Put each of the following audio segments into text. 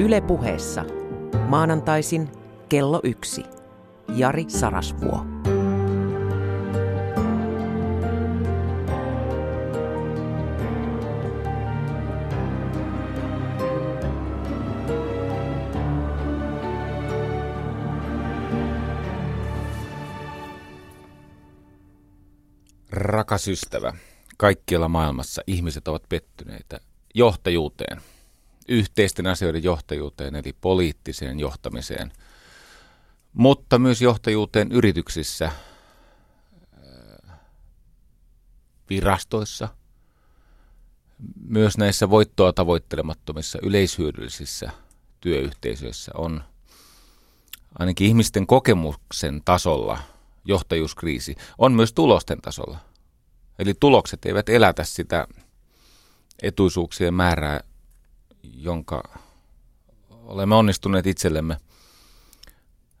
Yle puheessa. Maanantaisin kello yksi. Jari Sarasvuo. Rakas ystävä, kaikkialla maailmassa ihmiset ovat pettyneitä johtajuuteen, yhteisten asioiden johtajuuteen eli poliittiseen johtamiseen, mutta myös johtajuuteen yrityksissä, äh, virastoissa, myös näissä voittoa tavoittelemattomissa yleishyödyllisissä työyhteisöissä on ainakin ihmisten kokemuksen tasolla johtajuuskriisi, on myös tulosten tasolla. Eli tulokset eivät elätä sitä etuisuuksien määrää, jonka olemme onnistuneet itsellemme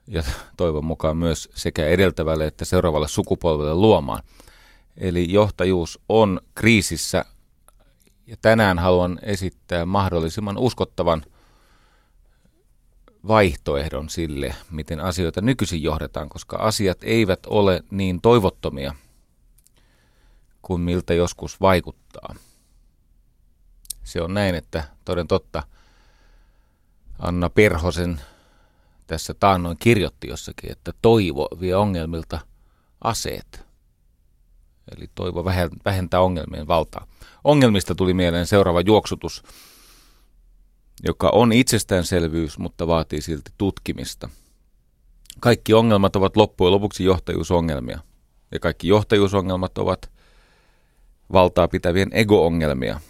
ja toivon mukaan myös sekä edeltävälle että seuraavalle sukupolvelle luomaan. Eli johtajuus on kriisissä ja tänään haluan esittää mahdollisimman uskottavan vaihtoehdon sille, miten asioita nykyisin johdetaan, koska asiat eivät ole niin toivottomia kuin miltä joskus vaikuttaa. Se on näin, että toden totta Anna Perhosen tässä taannoin kirjoitti jossakin, että toivo vie ongelmilta aseet. Eli toivo vähentää ongelmien valtaa. Ongelmista tuli mieleen seuraava juoksutus, joka on itsestäänselvyys, mutta vaatii silti tutkimista. Kaikki ongelmat ovat loppujen lopuksi johtajuusongelmia. Ja kaikki johtajuusongelmat ovat valtaa pitävien ego-ongelmia.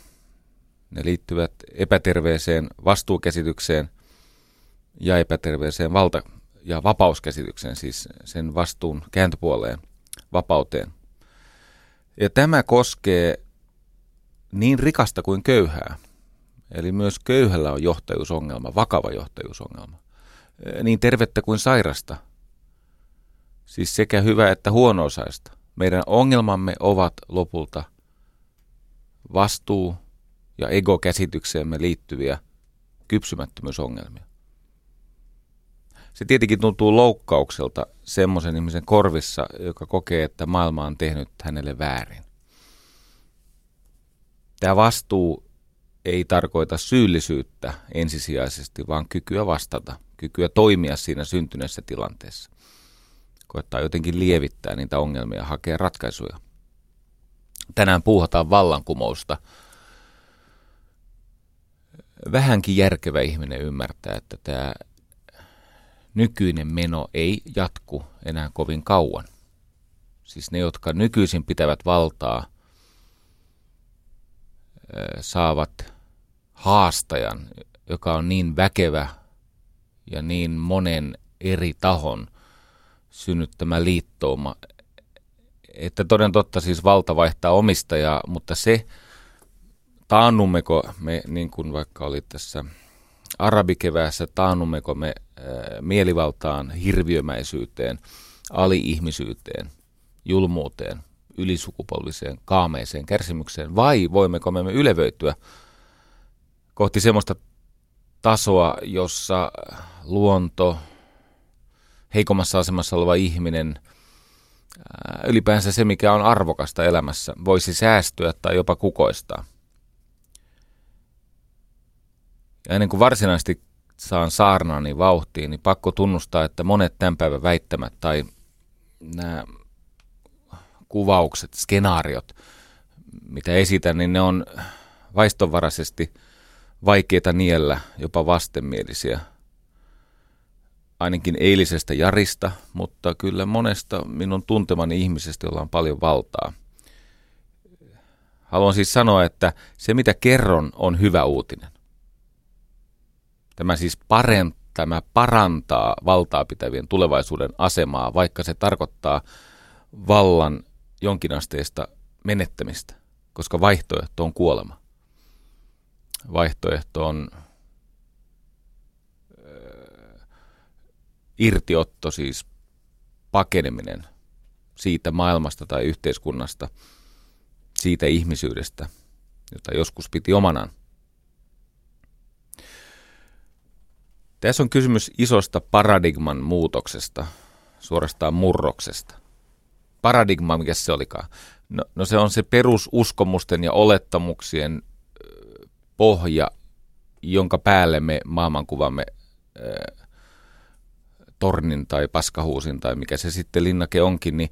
Ne liittyvät epäterveeseen vastuukäsitykseen ja epäterveeseen valta- ja vapauskäsitykseen, siis sen vastuun kääntöpuoleen, vapauteen. Ja tämä koskee niin rikasta kuin köyhää. Eli myös köyhällä on johtajuusongelma, vakava johtajuusongelma. Niin tervettä kuin sairasta. Siis sekä hyvä että huono-osaista. Meidän ongelmamme ovat lopulta vastuu- ja ego-käsitykseemme liittyviä kypsymättömyysongelmia. Se tietenkin tuntuu loukkaukselta semmoisen ihmisen korvissa, joka kokee, että maailma on tehnyt hänelle väärin. Tämä vastuu ei tarkoita syyllisyyttä ensisijaisesti, vaan kykyä vastata, kykyä toimia siinä syntyneessä tilanteessa. Koettaa jotenkin lievittää niitä ongelmia ja hakea ratkaisuja. Tänään puuhataan vallankumousta. Vähänkin järkevä ihminen ymmärtää, että tämä nykyinen meno ei jatku enää kovin kauan. Siis ne, jotka nykyisin pitävät valtaa, saavat haastajan, joka on niin väkevä ja niin monen eri tahon synnyttämä liittouma, että toden totta siis valta vaihtaa omistajaa, mutta se taannummeko me, niin kuin vaikka oli tässä arabikeväässä, taannummeko me äh, mielivaltaan, hirviömäisyyteen, ali-ihmisyyteen, julmuuteen, ylisukupolviseen, kaameeseen kärsimykseen, vai voimmeko me ylevöityä kohti semmoista tasoa, jossa luonto, heikommassa asemassa oleva ihminen, ylipäänsä se, mikä on arvokasta elämässä, voisi säästyä tai jopa kukoistaa. Ja ennen kuin varsinaisesti saan saarnaani vauhtiin, niin pakko tunnustaa, että monet tämän päivän väittämät tai nämä kuvaukset, skenaariot, mitä esitän, niin ne on vaistonvaraisesti vaikeita niellä, jopa vastenmielisiä. Ainakin eilisestä Jarista, mutta kyllä monesta minun tuntemani ihmisestä, jolla on paljon valtaa. Haluan siis sanoa, että se mitä kerron on hyvä uutinen. Tämä siis parent, tämä parantaa valtaa pitävien tulevaisuuden asemaa, vaikka se tarkoittaa vallan jonkinasteista menettämistä, koska vaihtoehto on kuolema. Vaihtoehto on irtiotto, siis pakeneminen siitä maailmasta tai yhteiskunnasta, siitä ihmisyydestä, jota joskus piti omanaan. Tässä on kysymys isosta paradigman muutoksesta, suorastaan murroksesta. Paradigma, mikä se olikaan? No, no se on se perususkomusten ja olettamuksien pohja, jonka päälle me maailmankuvamme äh, tornin tai paskahuusin tai mikä se sitten linnake onkin, niin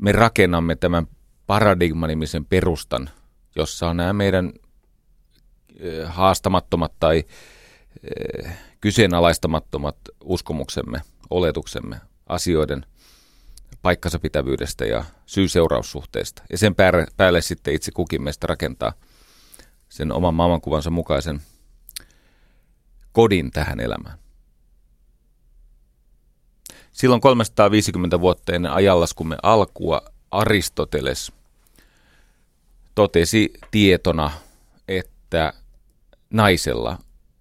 me rakennamme tämän paradigmanimisen perustan, jossa on nämä meidän haastamattomat tai kyseenalaistamattomat uskomuksemme, oletuksemme, asioiden paikkansa pitävyydestä ja syy-seuraussuhteista. Ja sen päälle, päälle sitten itse kukin meistä rakentaa sen oman maailmankuvansa mukaisen kodin tähän elämään. Silloin 350 vuotta ennen ajallaskumme alkua Aristoteles totesi tietona, että naisella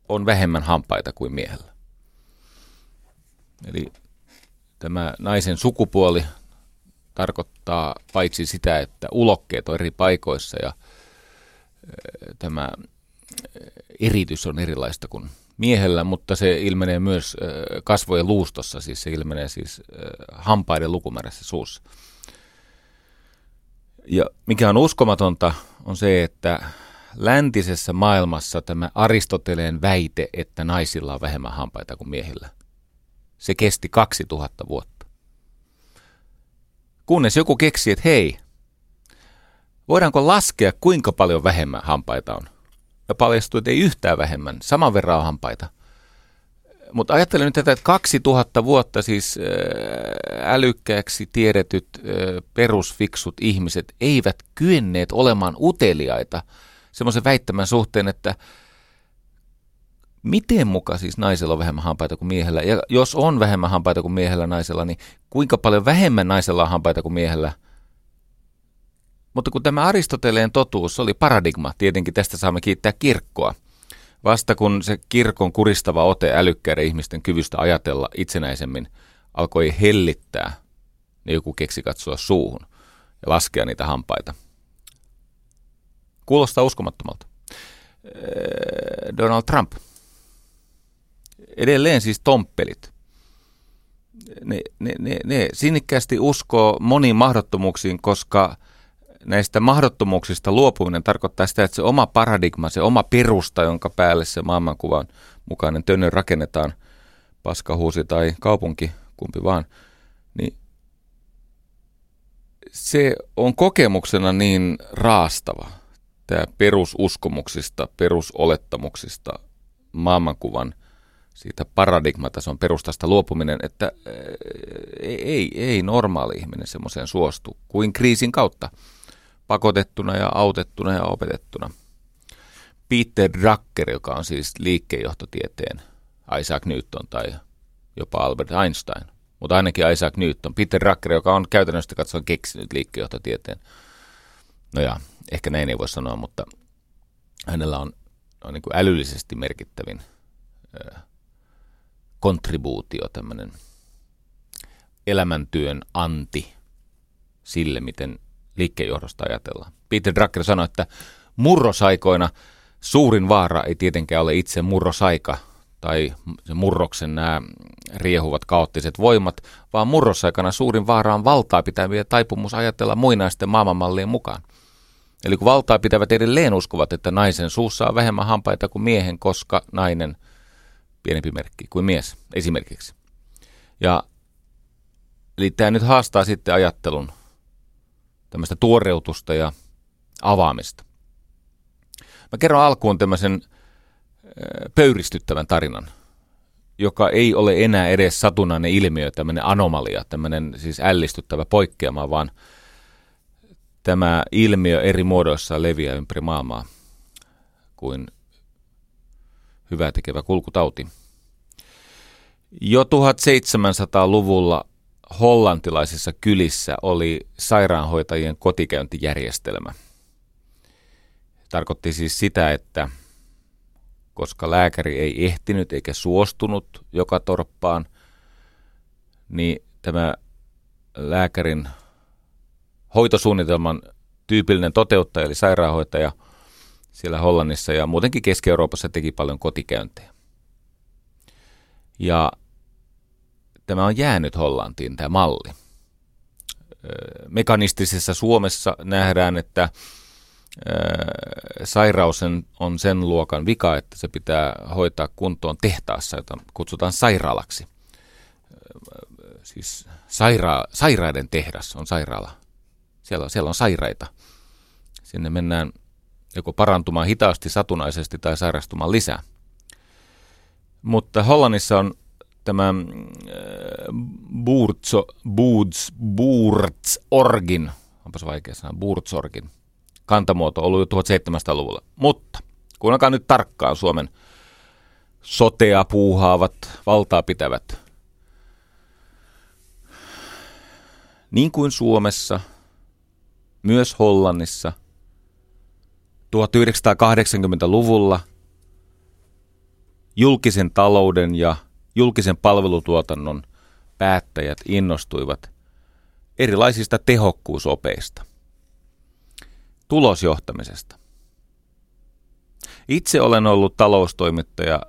on vähemmän hampaita kuin miehellä. Eli tämä naisen sukupuoli tarkoittaa paitsi sitä, että ulokkeet on eri paikoissa ja tämä eritys on erilaista kuin miehellä, mutta se ilmenee myös kasvojen luustossa, siis se ilmenee siis hampaiden lukumäärässä suussa. Ja mikä on uskomatonta, on se, että läntisessä maailmassa tämä Aristoteleen väite, että naisilla on vähemmän hampaita kuin miehillä, se kesti 2000 vuotta. Kunnes joku keksi, että hei, voidaanko laskea kuinka paljon vähemmän hampaita on? Ja paljastui, että ei yhtään vähemmän, saman verran on hampaita. Mutta ajattelen nyt tätä, että 2000 vuotta siis älykkääksi tiedetyt perusfiksut ihmiset eivät kyenneet olemaan uteliaita semmoisen väittämän suhteen, että miten muka siis naisella on vähemmän hampaita kuin miehellä? Ja jos on vähemmän hampaita kuin miehellä naisella, niin kuinka paljon vähemmän naisella on hampaita kuin miehellä? Mutta kun tämä Aristoteleen totuus oli paradigma, tietenkin tästä saamme kiittää kirkkoa – Vasta kun se kirkon kuristava ote älykkäiden ihmisten kyvystä ajatella itsenäisemmin alkoi hellittää, niin joku keksi katsoa suuhun ja laskea niitä hampaita. Kuulostaa uskomattomalta. Donald Trump. Edelleen siis tomppelit. Ne, ne, ne, ne sinnikkäästi uskoo moniin mahdottomuuksiin, koska näistä mahdottomuuksista luopuminen tarkoittaa sitä, että se oma paradigma, se oma perusta, jonka päälle se maailmankuvan mukainen tönnö rakennetaan, paskahuusi tai kaupunki, kumpi vaan, niin se on kokemuksena niin raastava, tämä perususkomuksista, perusolettamuksista, maailmankuvan siitä paradigmatason perustasta luopuminen, että ei, ei normaali ihminen semmoiseen suostu kuin kriisin kautta pakotettuna ja autettuna ja opetettuna. Peter Drucker, joka on siis liikkeenjohtotieteen Isaac Newton tai jopa Albert Einstein, mutta ainakin Isaac Newton. Peter Drucker, joka on käytännössä katsoen keksinyt liikkeenjohtotieteen. No ja, ehkä näin ei voi sanoa, mutta hänellä on, on niin kuin älyllisesti merkittävin ö, kontribuutio, tämmöinen elämäntyön anti sille, miten liikkeenjohdosta ajatellaan. Peter Drucker sanoi, että murrosaikoina suurin vaara ei tietenkään ole itse murrosaika tai se murroksen nämä riehuvat kaoottiset voimat, vaan murrosaikana suurin vaara on valtaa pitäviä taipumus ajatella muinaisten maailmanmallien mukaan. Eli kun valtaa pitävät edelleen uskovat, että naisen suussa on vähemmän hampaita kuin miehen, koska nainen, pienempi merkki kuin mies esimerkiksi. Ja, eli tämä nyt haastaa sitten ajattelun tämmöistä tuoreutusta ja avaamista. Mä kerron alkuun tämmöisen pöyristyttävän tarinan, joka ei ole enää edes satunnainen ilmiö, tämmöinen anomalia, tämmöinen siis ällistyttävä poikkeama, vaan tämä ilmiö eri muodoissa leviää ympäri maailmaa kuin hyvää tekevä kulkutauti. Jo 1700-luvulla hollantilaisissa kylissä oli sairaanhoitajien kotikäyntijärjestelmä. Tarkoitti siis sitä, että koska lääkäri ei ehtinyt eikä suostunut joka torppaan, niin tämä lääkärin hoitosuunnitelman tyypillinen toteuttaja eli sairaanhoitaja siellä Hollannissa ja muutenkin Keski-Euroopassa teki paljon kotikäyntejä. Ja tämä on jäänyt Hollantiin, tämä malli. Mekanistisessa Suomessa nähdään, että sairaus on sen luokan vika, että se pitää hoitaa kuntoon tehtaassa, jota kutsutaan sairaalaksi. Siis saira- sairaiden tehdas on sairaala. Siellä, siellä on sairaita. Sinne mennään joko parantumaan hitaasti, satunnaisesti tai sairastumaan lisää. Mutta Hollannissa on tämä äh, Buurtso, Buurts, Buurtsorgin, onpas vaikea sanoa, Buurtsorgin kantamuoto ollut jo 1700-luvulla. Mutta kuunnelkaa nyt tarkkaan Suomen sotea puuhaavat, valtaa pitävät. Niin kuin Suomessa, myös Hollannissa – 1980-luvulla julkisen talouden ja julkisen palvelutuotannon päättäjät innostuivat erilaisista tehokkuusopeista, tulosjohtamisesta. Itse olen ollut taloustoimittaja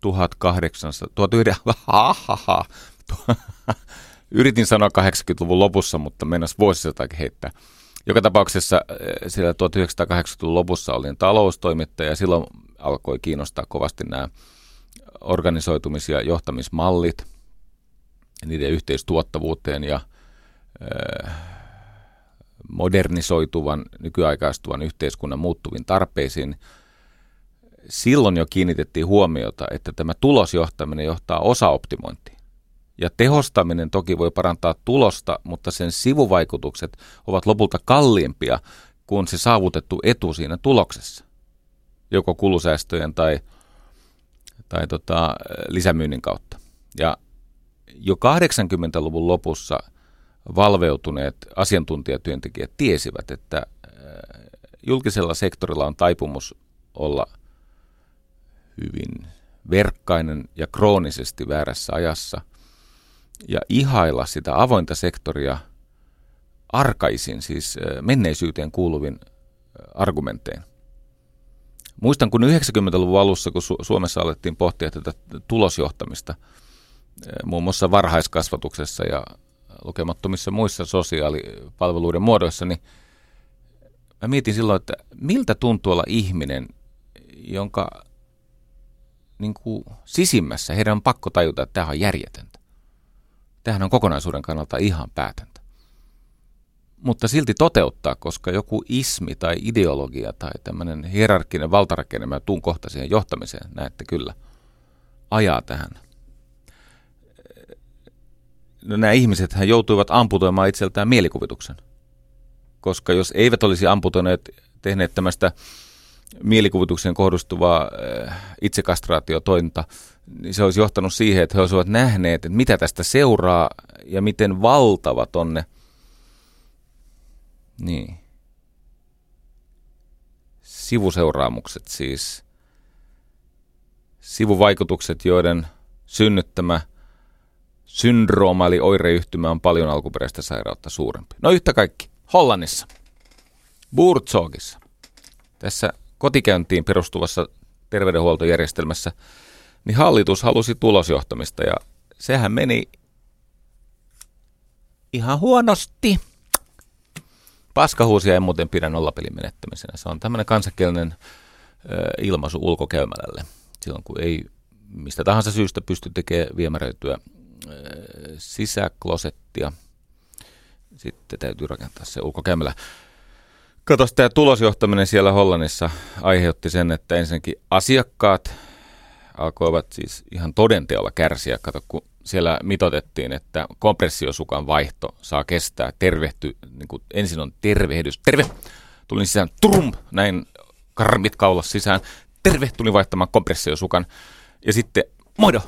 1800, 1900, yritin sanoa 80-luvun lopussa, mutta mennäs vuosisatakin heittää. Joka tapauksessa eh, siellä 1980-luvun lopussa olin taloustoimittaja ja silloin alkoi kiinnostaa kovasti nämä organisoitumis- ja johtamismallit, niiden yhteistuottavuuteen ja eh, modernisoituvan, nykyaikaistuvan yhteiskunnan muuttuviin tarpeisiin. Silloin jo kiinnitettiin huomiota, että tämä tulosjohtaminen johtaa osaoptimointiin. Ja tehostaminen toki voi parantaa tulosta, mutta sen sivuvaikutukset ovat lopulta kalliimpia kuin se saavutettu etu siinä tuloksessa. Joko kulusäästöjen tai, tai tota, lisämyynnin kautta. Ja jo 80-luvun lopussa valveutuneet asiantuntijatyöntekijät tiesivät, että äh, julkisella sektorilla on taipumus olla hyvin verkkainen ja kroonisesti väärässä ajassa – ja ihailla sitä avointa sektoria arkaisin, siis menneisyyteen kuuluvin argumentein. Muistan, kun 90-luvun alussa, kun Su- Suomessa alettiin pohtia tätä tulosjohtamista, muun muassa varhaiskasvatuksessa ja lukemattomissa muissa sosiaalipalveluiden muodoissa, niin mä mietin silloin, että miltä tuntuu olla ihminen, jonka niin kuin sisimmässä heidän on pakko tajuta, että tämä on järjetöntä. Tämähän on kokonaisuuden kannalta ihan päätäntä. Mutta silti toteuttaa, koska joku ismi tai ideologia tai tämmöinen hierarkkinen valtarakenne, mä tuun kohta siihen johtamiseen, näette kyllä, ajaa tähän. No nämä ihmiset hän joutuivat amputoimaan itseltään mielikuvituksen. Koska jos eivät olisi amputoineet, tehneet tämmöistä mielikuvitukseen kohdustuvaa äh, itsekastraatiotointa, niin se olisi johtanut siihen, että he olisivat nähneet, että mitä tästä seuraa ja miten valtavat on ne niin. sivuseuraamukset, siis sivuvaikutukset, joiden synnyttämä syndrooma eli oireyhtymä on paljon alkuperäistä sairautta suurempi. No yhtä kaikki, Hollannissa, Buurtzogissa, tässä kotikäyntiin perustuvassa terveydenhuoltojärjestelmässä, niin hallitus halusi tulosjohtamista ja sehän meni ihan huonosti. Paskahuusia ei muuten pidä nollapelin menettämisenä. Se on tämmöinen kansakielinen ilmaisu ulkokäymälälle. Silloin kun ei mistä tahansa syystä pysty tekemään viemäröityä sisäklosettia, sitten täytyy rakentaa se ulkokäymälä. Kato, tämä tulosjohtaminen siellä Hollannissa aiheutti sen, että ensinnäkin asiakkaat alkoivat siis ihan todenteolla kärsiä. Kato, kun siellä mitotettiin, että kompressiosukan vaihto saa kestää tervehty, niin kuin ensin on tervehdys, terve, tulin sisään, trum, näin karmit kaulas sisään, terve, tuli vaihtamaan kompressiosukan, ja sitten moido,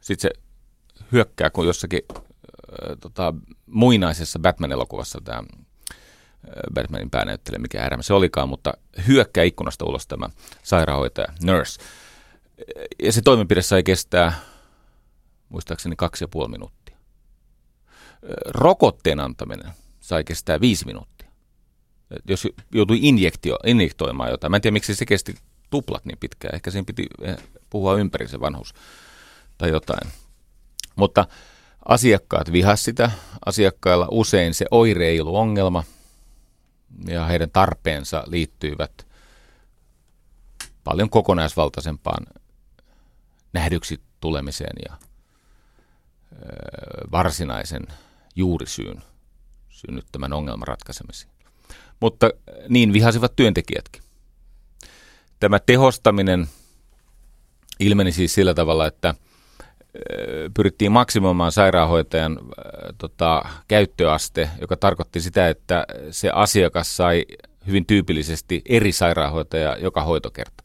sitten se hyökkää, kun jossakin äh, tota, muinaisessa Batman-elokuvassa tämä Batmanin päänäyttelijä, mikä äärä se olikaan, mutta hyökkää ikkunasta ulos tämä sairaanhoitaja, nurse. Ja se toimenpide sai kestää, muistaakseni kaksi ja puoli minuuttia. Rokotteen antaminen sai kestää viisi minuuttia. Jos joutui injektio, injektoimaan jotain. Mä en tiedä, miksi se kesti tuplat niin pitkään. Ehkä siinä piti eh, puhua ympäri se vanhus tai jotain. Mutta asiakkaat vihas sitä. Asiakkailla usein se oireilu ongelma ja heidän tarpeensa liittyivät paljon kokonaisvaltaisempaan nähdyksi tulemiseen ja varsinaisen juurisyyn synnyttämän ongelman ratkaisemiseen. Mutta niin vihasivat työntekijätkin. Tämä tehostaminen ilmeni siis sillä tavalla, että pyrittiin maksimoimaan sairaanhoitajan tota, käyttöaste, joka tarkoitti sitä, että se asiakas sai hyvin tyypillisesti eri sairaanhoitaja joka hoitokerta.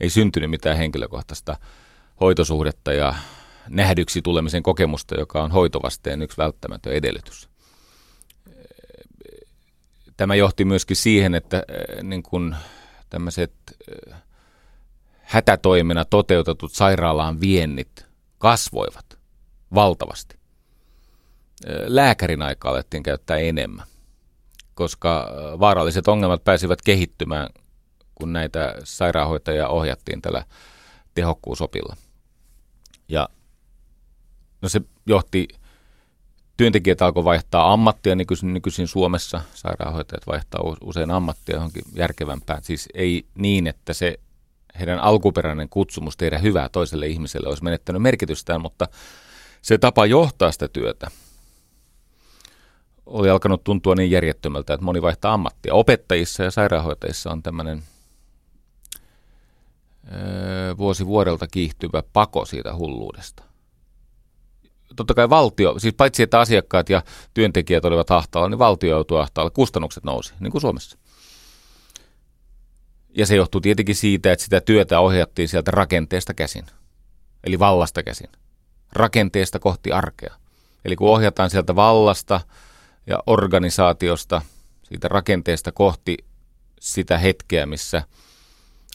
Ei syntynyt mitään henkilökohtaista hoitosuhdetta ja nähdyksi tulemisen kokemusta, joka on hoitovasteen yksi välttämätön edellytys. Tämä johti myöskin siihen, että niin kun tämmöiset hätätoimena toteutetut sairaalaan viennit kasvoivat valtavasti. Lääkärin aikaa alettiin käyttää enemmän, koska vaaralliset ongelmat pääsivät kehittymään, kun näitä sairaanhoitajia ohjattiin tällä tehokkuusopilla. Ja no se johti, työntekijät alkoi vaihtaa ammattia nykyisin, nykyisin Suomessa. Sairaanhoitajat vaihtaa usein ammattia johonkin järkevämpään. Siis ei niin, että se heidän alkuperäinen kutsumus tehdä hyvää toiselle ihmiselle olisi menettänyt merkitystään, mutta se tapa johtaa sitä työtä oli alkanut tuntua niin järjettömältä, että moni vaihtaa ammattia. Opettajissa ja sairaanhoitajissa on tämmöinen vuosi vuodelta kiihtyvä pako siitä hulluudesta. Totta kai valtio, siis paitsi että asiakkaat ja työntekijät olivat ahtaalla, niin valtio joutui ahtaalla, kustannukset nousi, niin kuin Suomessa. Ja se johtuu tietenkin siitä, että sitä työtä ohjattiin sieltä rakenteesta käsin, eli vallasta käsin, rakenteesta kohti arkea. Eli kun ohjataan sieltä vallasta ja organisaatiosta, siitä rakenteesta kohti sitä hetkeä, missä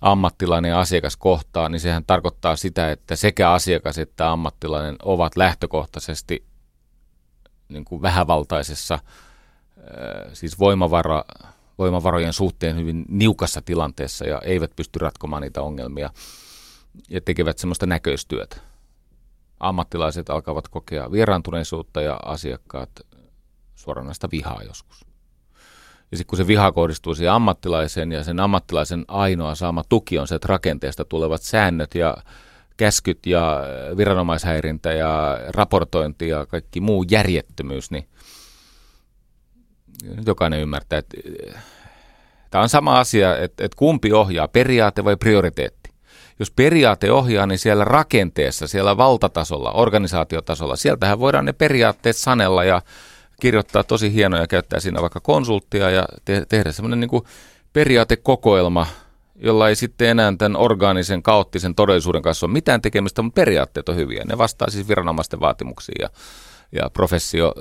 ammattilainen ja asiakas kohtaa, niin sehän tarkoittaa sitä, että sekä asiakas että ammattilainen ovat lähtökohtaisesti niin kuin vähävaltaisessa, siis voimavara, voimavarojen suhteen hyvin niukassa tilanteessa ja eivät pysty ratkomaan niitä ongelmia ja tekevät semmoista näköistyötä. Ammattilaiset alkavat kokea vieraantuneisuutta ja asiakkaat suoranaista vihaa joskus. Ja sitten kun se viha kohdistuu siihen ammattilaiseen ja sen ammattilaisen ainoa saama tuki on se, että rakenteesta tulevat säännöt ja käskyt ja viranomaishäirintä ja raportointi ja kaikki muu järjettömyys, niin nyt jokainen ymmärtää, että tämä on sama asia, että, että kumpi ohjaa, periaate vai prioriteetti. Jos periaate ohjaa, niin siellä rakenteessa, siellä valtatasolla, organisaatiotasolla, sieltähän voidaan ne periaatteet sanella ja kirjoittaa tosi hienoja ja käyttää siinä vaikka konsulttia ja te- tehdä semmoinen niin periaatekokoelma, jolla ei sitten enää tämän orgaanisen, kaoottisen todellisuuden kanssa ole mitään tekemistä, mutta periaatteet on hyviä. Ne vastaa siis viranomaisten vaatimuksiin ja, ja professio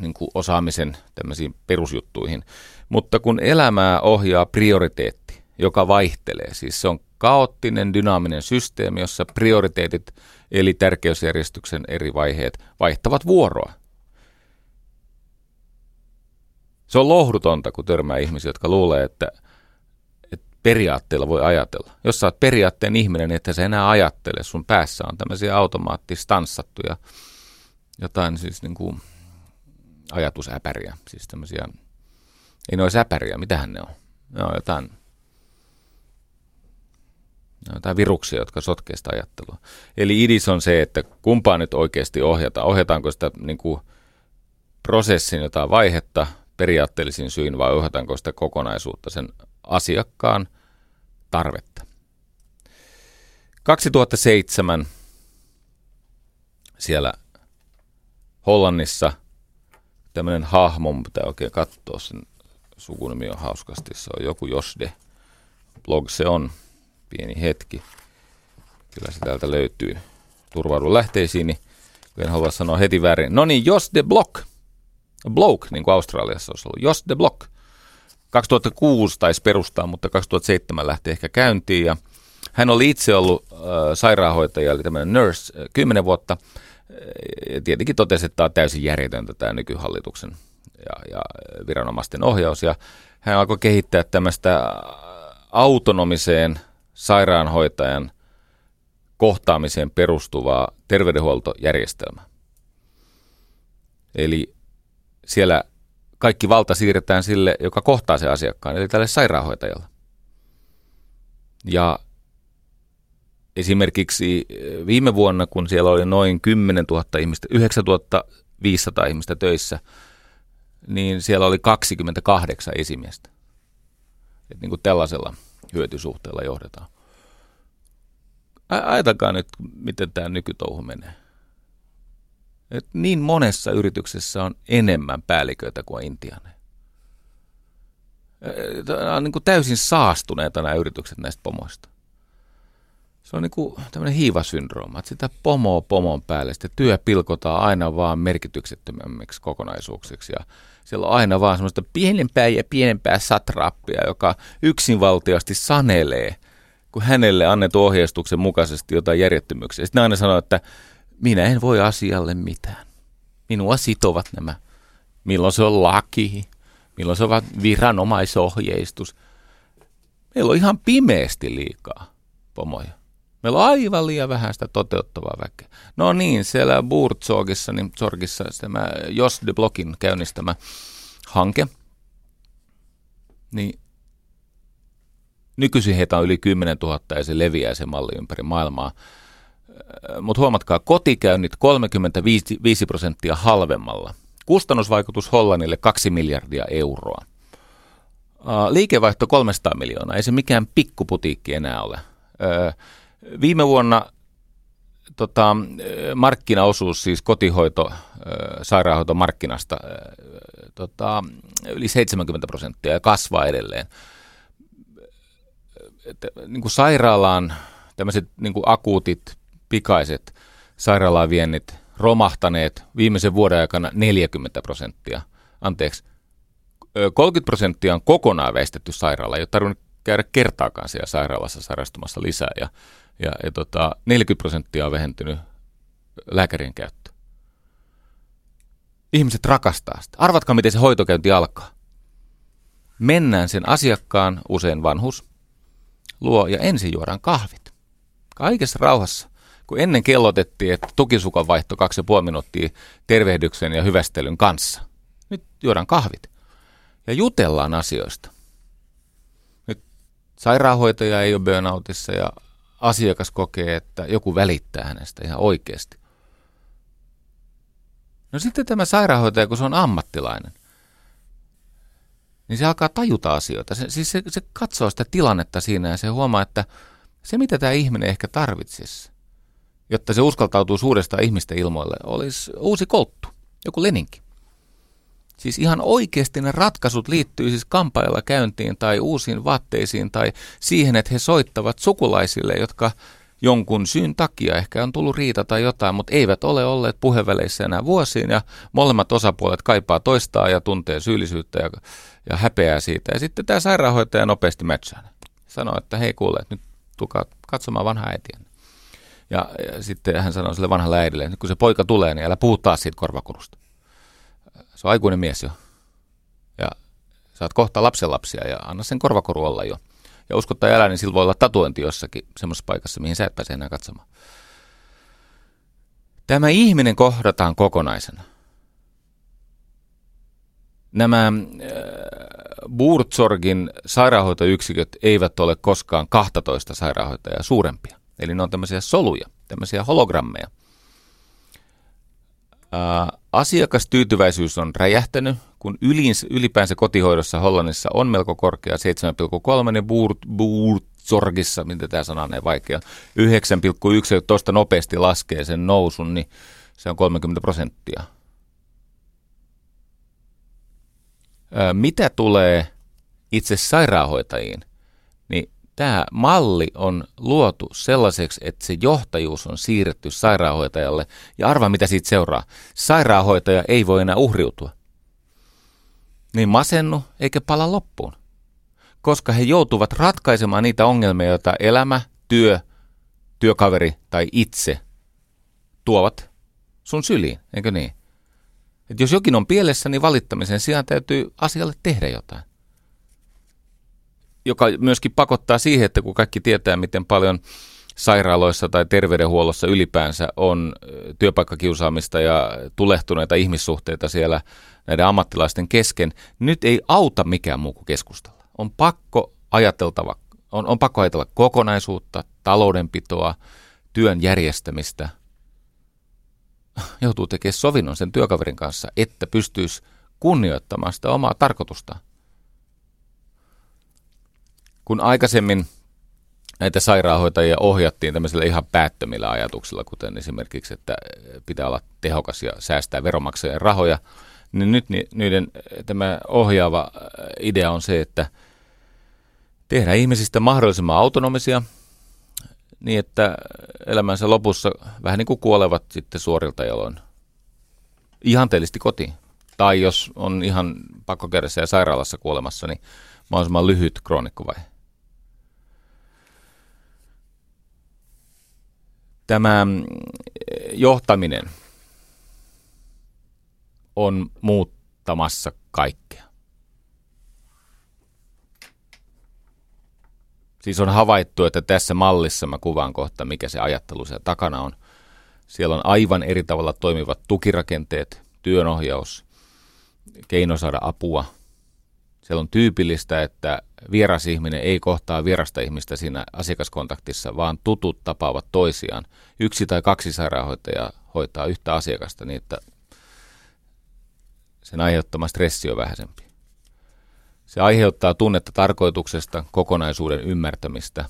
niin kuin osaamisen tämmöisiin perusjuttuihin. Mutta kun elämää ohjaa prioriteetti, joka vaihtelee, siis se on kaoottinen, dynaaminen systeemi, jossa prioriteetit eli tärkeysjärjestyksen eri vaiheet vaihtavat vuoroa. Se on lohdutonta, kun törmää ihmisiä, jotka luulee, että, että periaatteella voi ajatella. Jos sä oot periaatteen ihminen, niin että sä enää ajattele. Sun päässä on tämmöisiä automaattistanssattuja jotain siis niin kuin ajatusäpäriä. Siis tämmöisiä, ei ne ole säpäriä, mitähän ne on? Ne on jotain, jotain viruksia, jotka sotkee sitä ajattelua. Eli idis on se, että kumpaa nyt oikeasti ohjataan. Ohjataanko sitä niin kuin prosessin jotain vaihetta periaatteellisin syin vai ohjataanko sitä kokonaisuutta sen asiakkaan tarvetta. 2007 siellä Hollannissa tämmöinen hahmo, pitää oikein katsoa sen sukunimi on hauskasti, se on joku Josde blog se on, pieni hetki, kyllä se täältä löytyy, turvaudun lähteisiin, niin en halua sanoa heti väärin. No niin, Josde Block, Bloke, niin kuin Australiassa olisi ollut, Jos the Block. 2006 taisi perustaa, mutta 2007 lähti ehkä käyntiin ja hän oli itse ollut äh, sairaanhoitaja, eli tämmöinen nurse, äh, 10 vuotta. Ja tietenkin totesi, että tämä on täysin järjetöntä tämä nykyhallituksen ja, ja viranomaisten ohjaus. Ja hän alkoi kehittää tämmöistä autonomiseen sairaanhoitajan kohtaamiseen perustuvaa terveydenhuoltojärjestelmää Eli siellä kaikki valta siirretään sille, joka kohtaa se asiakkaan, eli tälle sairaanhoitajalle. Ja esimerkiksi eh, viime vuonna, kun siellä oli noin 10 000 ihmistä, 9 500 ihmistä töissä, niin siellä oli 28 esimiestä. Et niin kuin tällaisella hyötysuhteella johdetaan. Ajatelkaa nyt, miten tämä nykytouhu menee. Et niin monessa yrityksessä on enemmän päälliköitä kuin intianeja. Nämä on niin kuin täysin saastuneita nämä yritykset näistä pomoista. Se on niin kuin tämmöinen hiivasyndrooma, että sitä pomoa pomon päälle, sitten työ pilkotaan aina vaan merkityksettömämmiksi kokonaisuuksiksi ja siellä on aina vaan semmoista pienempää ja pienempää satrappia, joka yksinvaltiasti sanelee, kun hänelle annettu ohjeistuksen mukaisesti jotain järjettömyyksiä. Sitten aina sanoo, että minä en voi asialle mitään. Minua sitovat nämä. Milloin se on laki, milloin se on viranomaisohjeistus. Meillä on ihan pimeästi liikaa pomoja. Meillä on aivan liian vähän sitä toteuttavaa väkeä. No niin, siellä Burtsogissa, niin Sorgissa tämä Jos de Blockin käynnistämä hanke, niin nykyisin heitä on yli 10 000 ja se leviää se malli ympäri maailmaa. Mutta huomatkaa, kotikäynnit 35 prosenttia halvemmalla. Kustannusvaikutus Hollannille 2 miljardia euroa. Liikevaihto 300 miljoonaa, ei se mikään pikkuputiikki enää ole. Viime vuonna tota, markkinaosuus, siis kotihoito, sairaanhoitomarkkinasta, tota, yli 70 prosenttia ja kasvaa edelleen. Että, niin kuin sairaalaan tämmöiset niin akuutit, pikaiset sairaalaviennit romahtaneet viimeisen vuoden aikana 40 prosenttia. Anteeksi, 30 prosenttia on kokonaan väistetty sairaala, ei ole tarvinnut käydä kertaakaan siellä sairaalassa sairastumassa lisää. Ja ja, ja tota, 40 prosenttia on vähentynyt lääkärien käyttö. Ihmiset rakastaa sitä. Arvatkaa, miten se hoitokäynti alkaa. Mennään sen asiakkaan, usein vanhus, luo ja ensin juodaan kahvit. Kaikessa rauhassa. Kun ennen kellotettiin, että tukisukan vaihto 2,5 minuuttia tervehdyksen ja hyvästelyn kanssa. Nyt juodaan kahvit. Ja jutellaan asioista. Nyt sairaanhoitaja ei ole burnoutissa ja asiakas kokee, että joku välittää hänestä ihan oikeasti. No sitten tämä sairaanhoitaja, kun se on ammattilainen, niin se alkaa tajuta asioita. Se, siis se, se katsoo sitä tilannetta siinä ja se huomaa, että se mitä tämä ihminen ehkä tarvitsisi, jotta se uskaltautuu suuresta ihmisten ilmoille, olisi uusi kolttu, joku leninki. Siis ihan oikeasti ne ratkaisut liittyy siis kampailla käyntiin tai uusiin vaatteisiin tai siihen, että he soittavat sukulaisille, jotka jonkun syyn takia ehkä on tullut riita tai jotain, mutta eivät ole olleet puheväleissä enää vuosiin ja molemmat osapuolet kaipaa toistaa ja tuntee syyllisyyttä ja, ja häpeää siitä. Ja sitten tämä sairaanhoitaja nopeasti matchaa. Sanoo, että hei kuule, nyt tulkaa katsomaan vanhaa äitiä. Ja, ja sitten hän sanoo sille vanhalle äidille, että kun se poika tulee, niin älä puhu taas siitä korvakurusta se on aikuinen mies jo. Ja saat kohta lapsenlapsia ja anna sen korvakoru olla jo. Ja usko tai älä, niin sillä voi olla tatuointi jossakin semmoisessa paikassa, mihin sä et pääse enää katsomaan. Tämä ihminen kohdataan kokonaisena. Nämä äh, Buurtsorgin sairaanhoitoyksiköt eivät ole koskaan 12 sairaanhoitajaa suurempia. Eli ne on tämmöisiä soluja, tämmöisiä hologrammeja. Äh, Asiakastyytyväisyys on räjähtänyt, kun ylins, ylipäänsä kotihoidossa Hollannissa on melko korkea 7,3 ja Buurt, Buurtsorgissa, mitä tämä sana on vaikea, 9,1, tuosta nopeasti laskee sen nousun, niin se on 30 prosenttia. Mitä tulee itse sairaanhoitajiin, niin tämä malli on luotu sellaiseksi, että se johtajuus on siirretty sairaanhoitajalle. Ja arva, mitä siitä seuraa. Sairaanhoitaja ei voi enää uhriutua. Niin masennu eikä pala loppuun. Koska he joutuvat ratkaisemaan niitä ongelmia, joita elämä, työ, työkaveri tai itse tuovat sun syliin, eikö niin? Et jos jokin on pielessä, niin valittamisen sijaan täytyy asialle tehdä jotain joka myöskin pakottaa siihen, että kun kaikki tietää, miten paljon sairaaloissa tai terveydenhuollossa ylipäänsä on työpaikkakiusaamista ja tulehtuneita ihmissuhteita siellä näiden ammattilaisten kesken. Nyt ei auta mikään muu kuin keskustella. On pakko ajateltava, on, on pakko ajatella kokonaisuutta, taloudenpitoa, työn järjestämistä. Joutuu tekemään sovinnon sen työkaverin kanssa, että pystyisi kunnioittamaan sitä omaa tarkoitusta. Kun aikaisemmin näitä sairaanhoitajia ohjattiin tämmöisillä ihan päättömillä ajatuksilla, kuten esimerkiksi, että pitää olla tehokas ja säästää veromaksajien rahoja, niin nyt niiden tämä ohjaava idea on se, että tehdään ihmisistä mahdollisimman autonomisia niin, että elämänsä lopussa vähän niin kuin kuolevat sitten suorilta jaloin ihanteellisesti kotiin. Tai jos on ihan pakkokädessä ja sairaalassa kuolemassa, niin mahdollisimman lyhyt kroonikkovaihe. Tämä mm, johtaminen on muuttamassa kaikkea. Siis on havaittu, että tässä mallissa mä kuvaan kohta, mikä se ajattelu siellä takana on. Siellä on aivan eri tavalla toimivat tukirakenteet, työnohjaus, keino saada apua. Siellä on tyypillistä, että vieras ihminen ei kohtaa vierasta ihmistä siinä asiakaskontaktissa, vaan tutut tapaavat toisiaan. Yksi tai kaksi sairaanhoitajaa hoitaa yhtä asiakasta niin, että sen aiheuttama stressi on vähäisempi. Se aiheuttaa tunnetta tarkoituksesta, kokonaisuuden ymmärtämistä.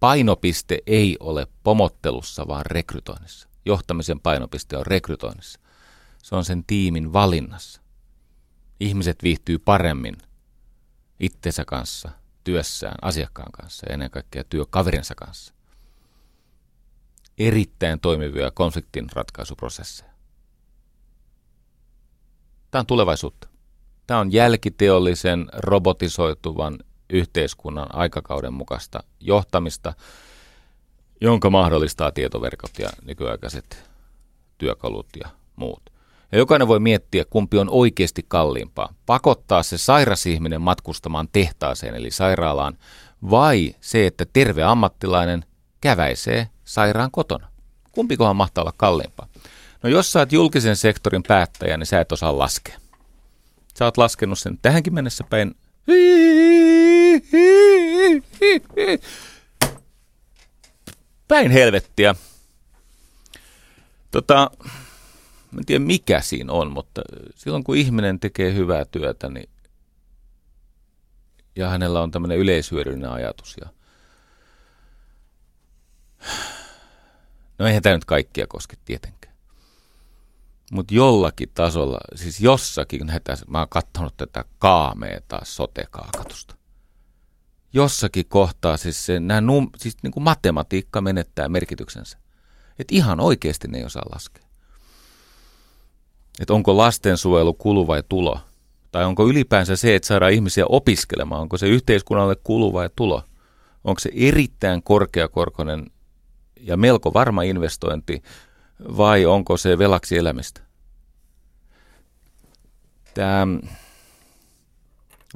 Painopiste ei ole pomottelussa, vaan rekrytoinnissa. Johtamisen painopiste on rekrytoinnissa. Se on sen tiimin valinnassa. Ihmiset viihtyy paremmin itsensä kanssa, työssään, asiakkaan kanssa ja ennen kaikkea työkaverinsa kanssa. Erittäin toimivia konfliktin ratkaisuprosesseja. Tämä on tulevaisuutta. Tämä on jälkiteollisen, robotisoituvan yhteiskunnan aikakauden mukaista johtamista, jonka mahdollistaa tietoverkot ja nykyaikaiset työkalut ja muut. Ja jokainen voi miettiä, kumpi on oikeasti kalliimpaa. Pakottaa se sairas ihminen matkustamaan tehtaaseen eli sairaalaan, vai se, että terve ammattilainen käväisee sairaan kotona. Kumpikohan mahtaa olla kalliimpaa? No jos sä oot julkisen sektorin päättäjä, niin sä et osaa laskea. Sä oot laskenut sen tähänkin mennessä päin. Päin helvettiä. Tota, en tiedä mikä siinä on, mutta silloin kun ihminen tekee hyvää työtä, niin ja hänellä on tämmöinen yleishyödyllinen ajatus. Ja... No eihän tämä nyt kaikkia koske tietenkään. Mutta jollakin tasolla, siis jossakin näitä, mä oon katsonut tätä kaameeta sote-kaakatusta. Jossakin kohtaa siis, se, nämä num, siis niin kuin matematiikka menettää merkityksensä. Että ihan oikeasti ne ei osaa laskea. Että onko lastensuojelu kulu vai tulo? Tai onko ylipäänsä se, että saadaan ihmisiä opiskelemaan, onko se yhteiskunnalle kulu vai tulo? Onko se erittäin korkeakorkoinen ja melko varma investointi vai onko se velaksi elämistä? Tämä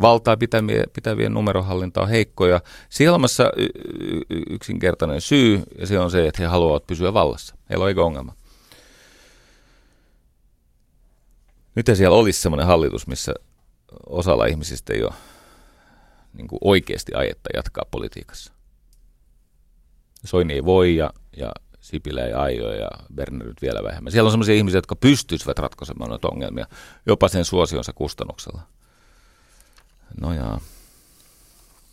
valtaa pitävien, numerohallinta on heikkoja. Siellä on yksinkertainen syy, ja se on se, että he haluavat pysyä vallassa. Heillä on eikä ongelma. Nyt siellä olisi sellainen hallitus, missä osalla ihmisistä ei ole niin kuin oikeasti ajetta jatkaa politiikassa. Soini ei voi ja, ja Sipilä ei aio ja Berner nyt vielä vähemmän. Siellä on sellaisia ihmisiä, jotka pystyisivät ratkaisemaan noita ongelmia jopa sen suosionsa kustannuksella. No jaa.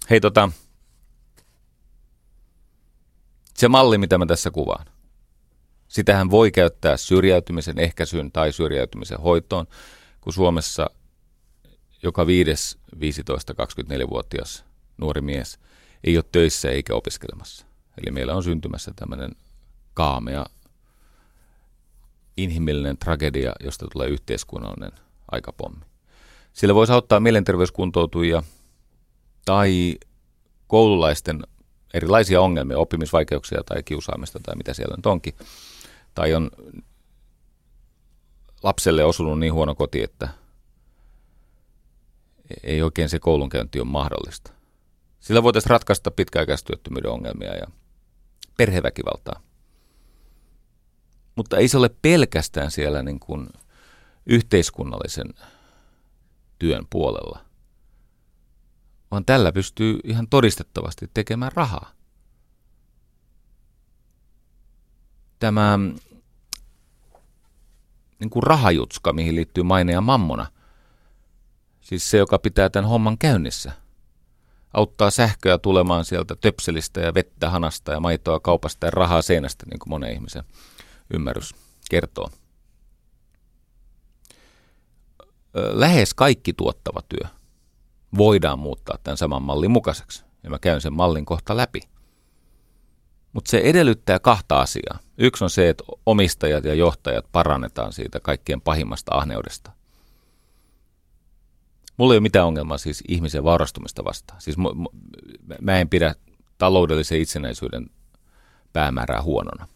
Hei tota, se malli, mitä mä tässä kuvaan. Sitähän voi käyttää syrjäytymisen ehkäisyyn tai syrjäytymisen hoitoon, kun Suomessa joka viides 15-24-vuotias nuori mies ei ole töissä eikä opiskelemassa. Eli meillä on syntymässä tämmöinen kaamea inhimillinen tragedia, josta tulee yhteiskunnallinen aikapommi. Sillä voisi auttaa mielenterveyskuntoutujia tai koululaisten erilaisia ongelmia, oppimisvaikeuksia tai kiusaamista tai mitä siellä nyt onkin. Tai on lapselle osunut niin huono koti, että ei oikein se koulunkäynti ole mahdollista. Sillä voitaisiin ratkaista pitkäaikaistyöttömyyden ongelmia ja perheväkivaltaa. Mutta ei se ole pelkästään siellä niin kuin yhteiskunnallisen työn puolella, vaan tällä pystyy ihan todistettavasti tekemään rahaa. Tämä niin kuin rahajutska, mihin liittyy maine ja mammona, siis se, joka pitää tämän homman käynnissä, auttaa sähköä tulemaan sieltä töpselistä ja vettä hanasta ja maitoa kaupasta ja rahaa seinästä, niin kuin monen ihmisen ymmärrys kertoo. Lähes kaikki tuottava työ voidaan muuttaa tämän saman mallin mukaiseksi. Ja mä käyn sen mallin kohta läpi. Mutta se edellyttää kahta asiaa. Yksi on se, että omistajat ja johtajat parannetaan siitä kaikkien pahimmasta ahneudesta. Mulla ei ole mitään ongelmaa siis ihmisen vaurastumista vastaan. Siis mä en pidä taloudellisen itsenäisyyden päämäärää huonona.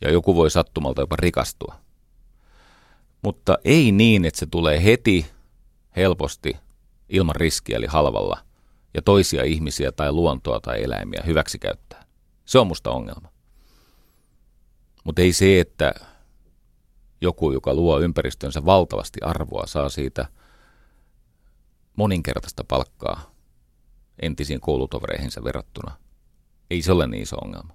Ja joku voi sattumalta jopa rikastua. Mutta ei niin, että se tulee heti, helposti, ilman riskiä eli halvalla, ja toisia ihmisiä tai luontoa tai eläimiä hyväksi käyttää. Se on musta ongelma. Mutta ei se, että joku, joka luo ympäristönsä valtavasti arvoa, saa siitä moninkertaista palkkaa entisiin koulutovereihinsa verrattuna. Ei se ole niin iso ongelma.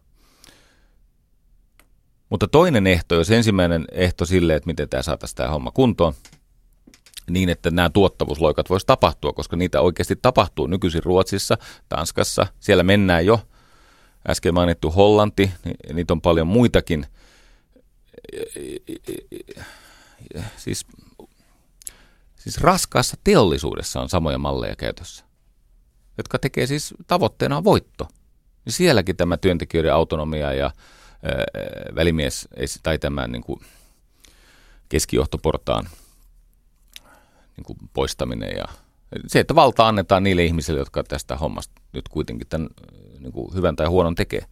Mutta toinen ehto, jos ensimmäinen ehto sille, että miten tämä saataisiin tämä homma kuntoon, niin että nämä tuottavuusloikat voisi tapahtua, koska niitä oikeasti tapahtuu nykyisin Ruotsissa, Tanskassa, siellä mennään jo. Äsken mainittu Hollanti, niin niitä on paljon muitakin. Siis, siis raskaassa teollisuudessa on samoja malleja käytössä, jotka tekee siis tavoitteena voitto. Sielläkin tämä työntekijöiden autonomia ja välimies tai tämän niin kuin keskijohtoportaan niin kuin poistaminen ja se, että valta annetaan niille ihmisille, jotka tästä hommasta nyt kuitenkin tämän niin kuin hyvän tai huonon tekee.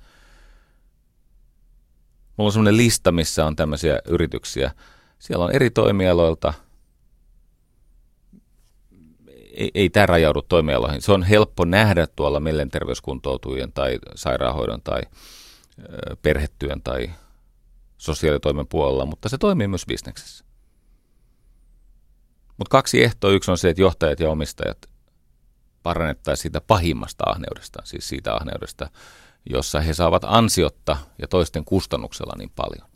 Mulla on semmoinen lista, missä on tämmöisiä yrityksiä. Siellä on eri toimialoilta. Ei, ei tämä rajaudu toimialoihin. Se on helppo nähdä tuolla mielenterveyskuntoutujien tai sairaanhoidon tai perhetyön tai sosiaalitoimen puolella, mutta se toimii myös bisneksessä. Mutta kaksi ehtoa. Yksi on se, että johtajat ja omistajat parannettaisiin siitä pahimmasta ahneudesta, siis siitä ahneudesta, jossa he saavat ansiotta ja toisten kustannuksella niin paljon.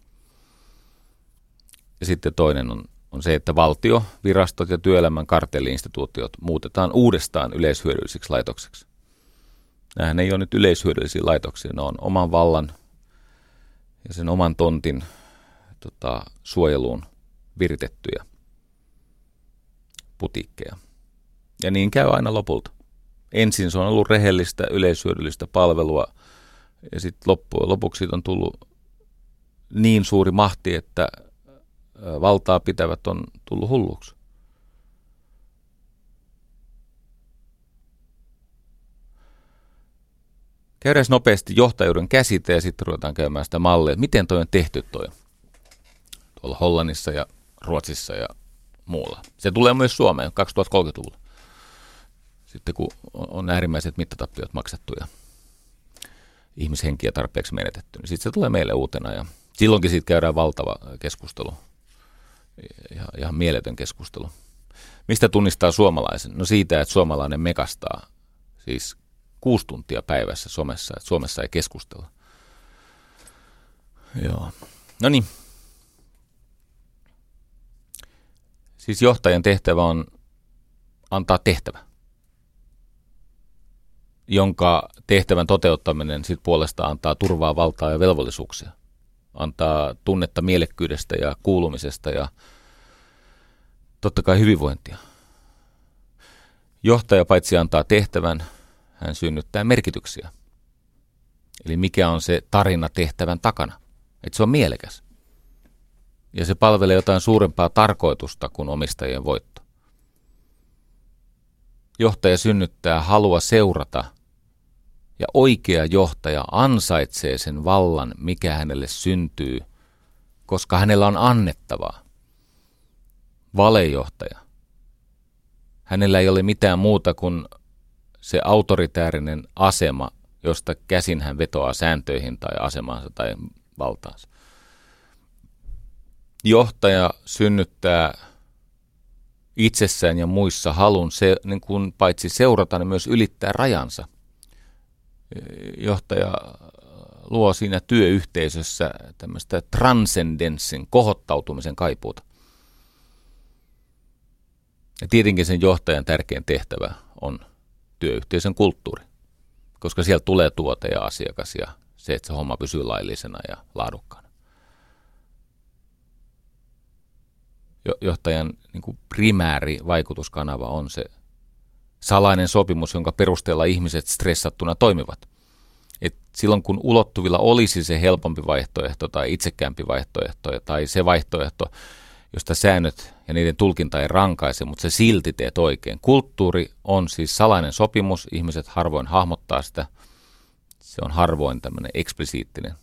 Ja sitten toinen on, on se, että valtio, virastot ja työelämän kartelliinstituutiot muutetaan uudestaan yleishyödyllisiksi laitokseksi. Nämähän ei ole nyt yleishyödyllisiä laitoksia, ne on oman vallan ja sen oman tontin tota, suojeluun viritettyjä putiikkeja. Ja niin käy aina lopulta. Ensin se on ollut rehellistä, yleishyödyllistä palvelua, ja sitten loppujen lopuksi siitä on tullut niin suuri mahti, että valtaa pitävät on tullut hulluksi. Käydään nopeasti johtajuuden käsite ja sitten ruvetaan käymään sitä mallia, miten toi on tehty toi tuolla Hollannissa ja Ruotsissa ja muulla. Se tulee myös Suomeen 2030-luvulla. Sitten kun on äärimmäiset mittatappiot maksettu ja ihmishenkiä tarpeeksi menetetty, niin sitten se tulee meille uutena ja silloinkin siitä käydään valtava keskustelu. Ihan, ihan mieletön keskustelu. Mistä tunnistaa suomalaisen? No siitä, että suomalainen mekastaa siis kuusi tuntia päivässä somessa, että Suomessa ei keskustella. Joo. No niin, Siis johtajan tehtävä on antaa tehtävä, jonka tehtävän toteuttaminen sit puolestaan antaa turvaa, valtaa ja velvollisuuksia. Antaa tunnetta mielekkyydestä ja kuulumisesta ja totta kai hyvinvointia. Johtaja paitsi antaa tehtävän, hän synnyttää merkityksiä. Eli mikä on se tarina tehtävän takana. Että se on mielekäs ja se palvelee jotain suurempaa tarkoitusta kuin omistajien voitto. Johtaja synnyttää halua seurata, ja oikea johtaja ansaitsee sen vallan, mikä hänelle syntyy, koska hänellä on annettavaa. Valejohtaja. Hänellä ei ole mitään muuta kuin se autoritäärinen asema josta käsin hän vetoaa sääntöihin tai asemaansa tai valtaansa. Johtaja synnyttää itsessään ja muissa halun se, niin kuin paitsi seurata, niin myös ylittää rajansa. Johtaja luo siinä työyhteisössä tämmöistä transcendenssin, kohottautumisen kaipuuta. Ja tietenkin sen johtajan tärkein tehtävä on työyhteisön kulttuuri, koska sieltä tulee tuote ja asiakas ja se, että se homma pysyy laillisena ja laadukkaana. Johtajan niin kuin primääri vaikutuskanava on se salainen sopimus, jonka perusteella ihmiset stressattuna toimivat. Et silloin kun ulottuvilla olisi se helpompi vaihtoehto tai itsekäämpi vaihtoehto tai se vaihtoehto, josta säännöt ja niiden tulkinta ei rankaise, mutta se silti teet oikein. Kulttuuri on siis salainen sopimus, ihmiset harvoin hahmottaa sitä. Se on harvoin tämmöinen eksplisiittinen,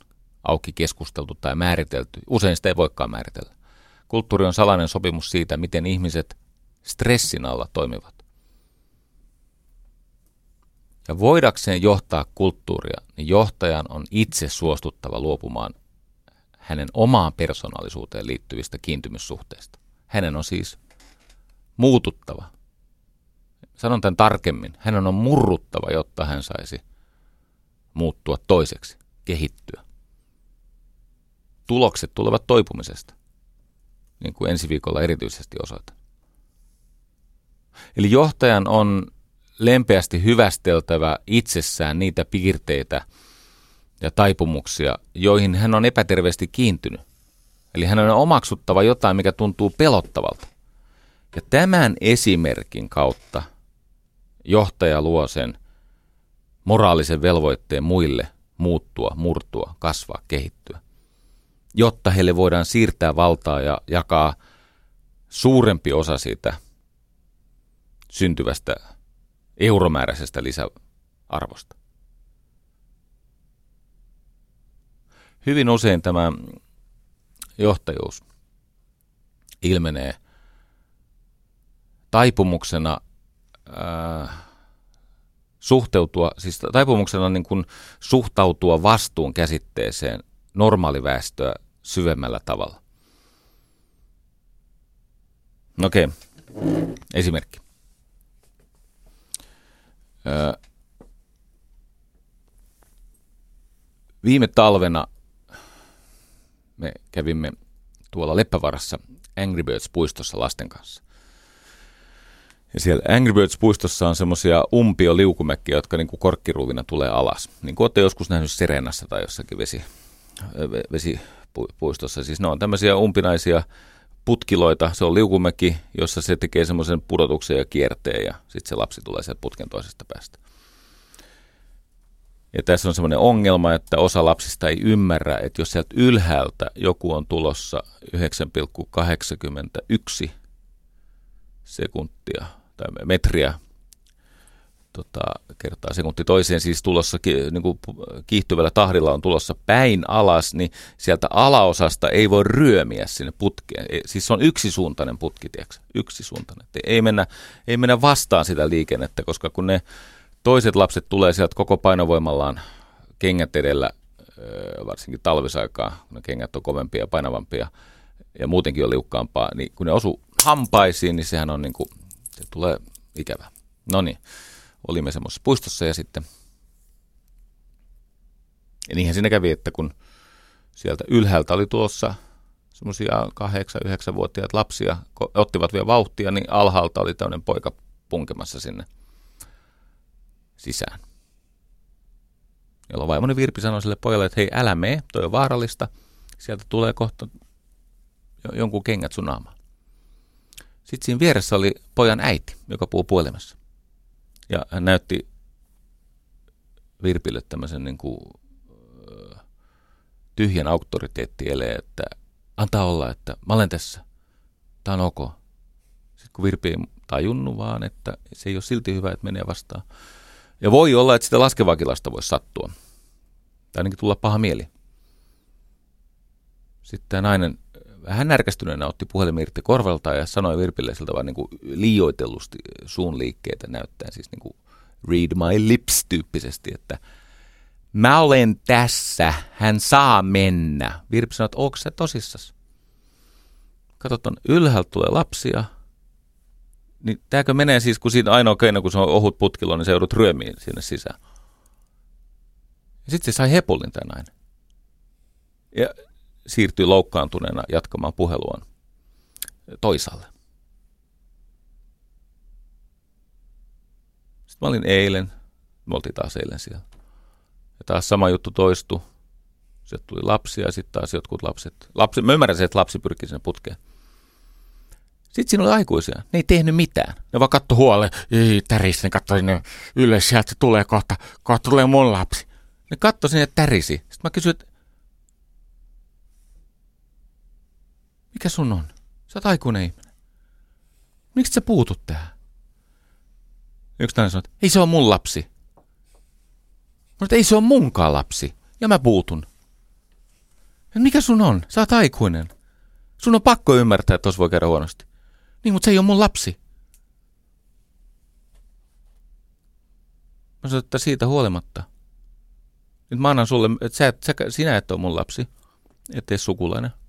auki keskusteltu tai määritelty. Usein sitä ei voikaan määritellä. Kulttuuri on salainen sopimus siitä, miten ihmiset stressin alla toimivat. Ja voidakseen johtaa kulttuuria, niin johtajan on itse suostuttava luopumaan hänen omaan persoonallisuuteen liittyvistä kiintymyssuhteista. Hänen on siis muututtava. Sanon tämän tarkemmin. Hänen on murruttava, jotta hän saisi muuttua toiseksi, kehittyä. Tulokset tulevat toipumisesta, niin kuin ensi viikolla erityisesti osoitan. Eli johtajan on lempeästi hyvästeltävä itsessään niitä piirteitä ja taipumuksia, joihin hän on epäterveesti kiintynyt. Eli hän on omaksuttava jotain, mikä tuntuu pelottavalta. Ja tämän esimerkin kautta johtaja luo sen moraalisen velvoitteen muille muuttua, murtua, kasvaa, kehittyä, jotta heille voidaan siirtää valtaa ja jakaa suurempi osa siitä syntyvästä euromääräisestä lisäarvosta. Hyvin usein tämä johtajuus ilmenee taipumuksena ää, suhteutua, siis taipumuksena niin kuin suhtautua vastuun käsitteeseen normaaliväestöä syvemmällä tavalla. Okei, okay. esimerkki. Viime talvena me kävimme tuolla Leppävarassa Angry Birds-puistossa lasten kanssa. Ja siellä Angry Birds-puistossa on semmoisia umpio-liukumäkkiä, jotka niin kuin korkkiruuvina tulee alas. Niin kuin olette joskus nähnyt Serenassa tai jossakin vesi, vesipuistossa. Siis ne on tämmöisiä umpinaisia putkiloita. Se on liukumäki, jossa se tekee semmoisen pudotuksen ja kierteen ja sitten se lapsi tulee sieltä putken toisesta päästä. Ja tässä on semmoinen ongelma, että osa lapsista ei ymmärrä, että jos sieltä ylhäältä joku on tulossa 9,81 sekuntia tai metriä tota, kertaa sekunti toiseen, siis tulossa niin kuin kiihtyvällä tahdilla on tulossa päin alas, niin sieltä alaosasta ei voi ryömiä sinne putkeen. Siis se on yksisuuntainen putki, tiedätkö? Yksisuuntainen. Ei mennä, ei mennä vastaan sitä liikennettä, koska kun ne toiset lapset tulee sieltä koko painovoimallaan kengät edellä, varsinkin talvisaikaa, kun ne kengät on kovempia ja painavampia ja muutenkin on liukkaampaa, niin kun ne osuu hampaisiin, niin sehän on niin kuin, se tulee ikävä. No niin, olimme semmoisessa puistossa ja sitten, ja niinhän siinä kävi, että kun sieltä ylhäältä oli tuossa semmoisia 8-9-vuotiaat lapsia, ottivat vielä vauhtia, niin alhaalta oli tämmöinen poika punkemassa sinne – sisään. Jolloin vaimoni Virpi sanoi sille pojalle, että hei älä mene, toi on vaarallista, sieltä tulee kohta jonkun kengät sun naamaan. Sitten siinä vieressä oli pojan äiti, joka puhuu puhelimessa. Ja hän näytti Virpille tämmöisen niin kuin, tyhjän auktoriteettieleen, että antaa olla, että mä olen tässä, tämä on ok. Sitten kun Virpi ei tajunnut vaan, että se ei ole silti hyvä, että menee vastaan, ja voi olla, että sitä laskevaakin lasta voisi sattua. Tai ainakin tulla paha mieli. Sitten tämä nainen vähän närkästyneenä otti puhelimen irti korvalta ja sanoi Virpille siltä vaan niin kuin liioitellusti suun liikkeitä näyttäen, siis niin kuin read my lips tyyppisesti, että Mä olen tässä, hän saa mennä. Virpi sanoi, että onko se tosissas? Katsot, on ylhäältä tulee lapsia. Niin tääkö menee siis, kun siinä ainoa keino, kun se on ohut putkilo, niin se joudut ryömiin sinne sisään. Ja sitten se sai hepullin nainen. Ja siirtyi loukkaantuneena jatkamaan puheluaan toisaalle. Sitten mä olin eilen, me oltiin taas eilen siellä. Ja taas sama juttu toistui. Sieltä tuli lapsia ja sitten taas jotkut lapset. Lapsi, mä ymmärrän että lapsi pyrkii sinne putkeen. Sitten siinä oli aikuisia. Ne ei tehnyt mitään. Ne vaan katto huole. Ei, tärisi. Ne katsoi ne ylös. Sieltä tulee kohta. Kohta tulee mun lapsi. Ne katsoi sinne tärisi. Sitten mä kysyin, että mikä sun on? Sä oot aikuinen ihminen. Miksi sä puutut tähän? Yksi nainen sanoi, että ei se ole mun lapsi. Mä että ei se ole munkaan lapsi. Ja mä puutun. Ja mikä sun on? Sä oot aikuinen. Sun on pakko ymmärtää, että tos voi käydä huonosti. Niin, mutta se ei ole mun lapsi. Mä sanoin, että siitä huolimatta. Nyt mä annan sulle, että sä, sä, sinä et ole mun lapsi, ettei sukulainen.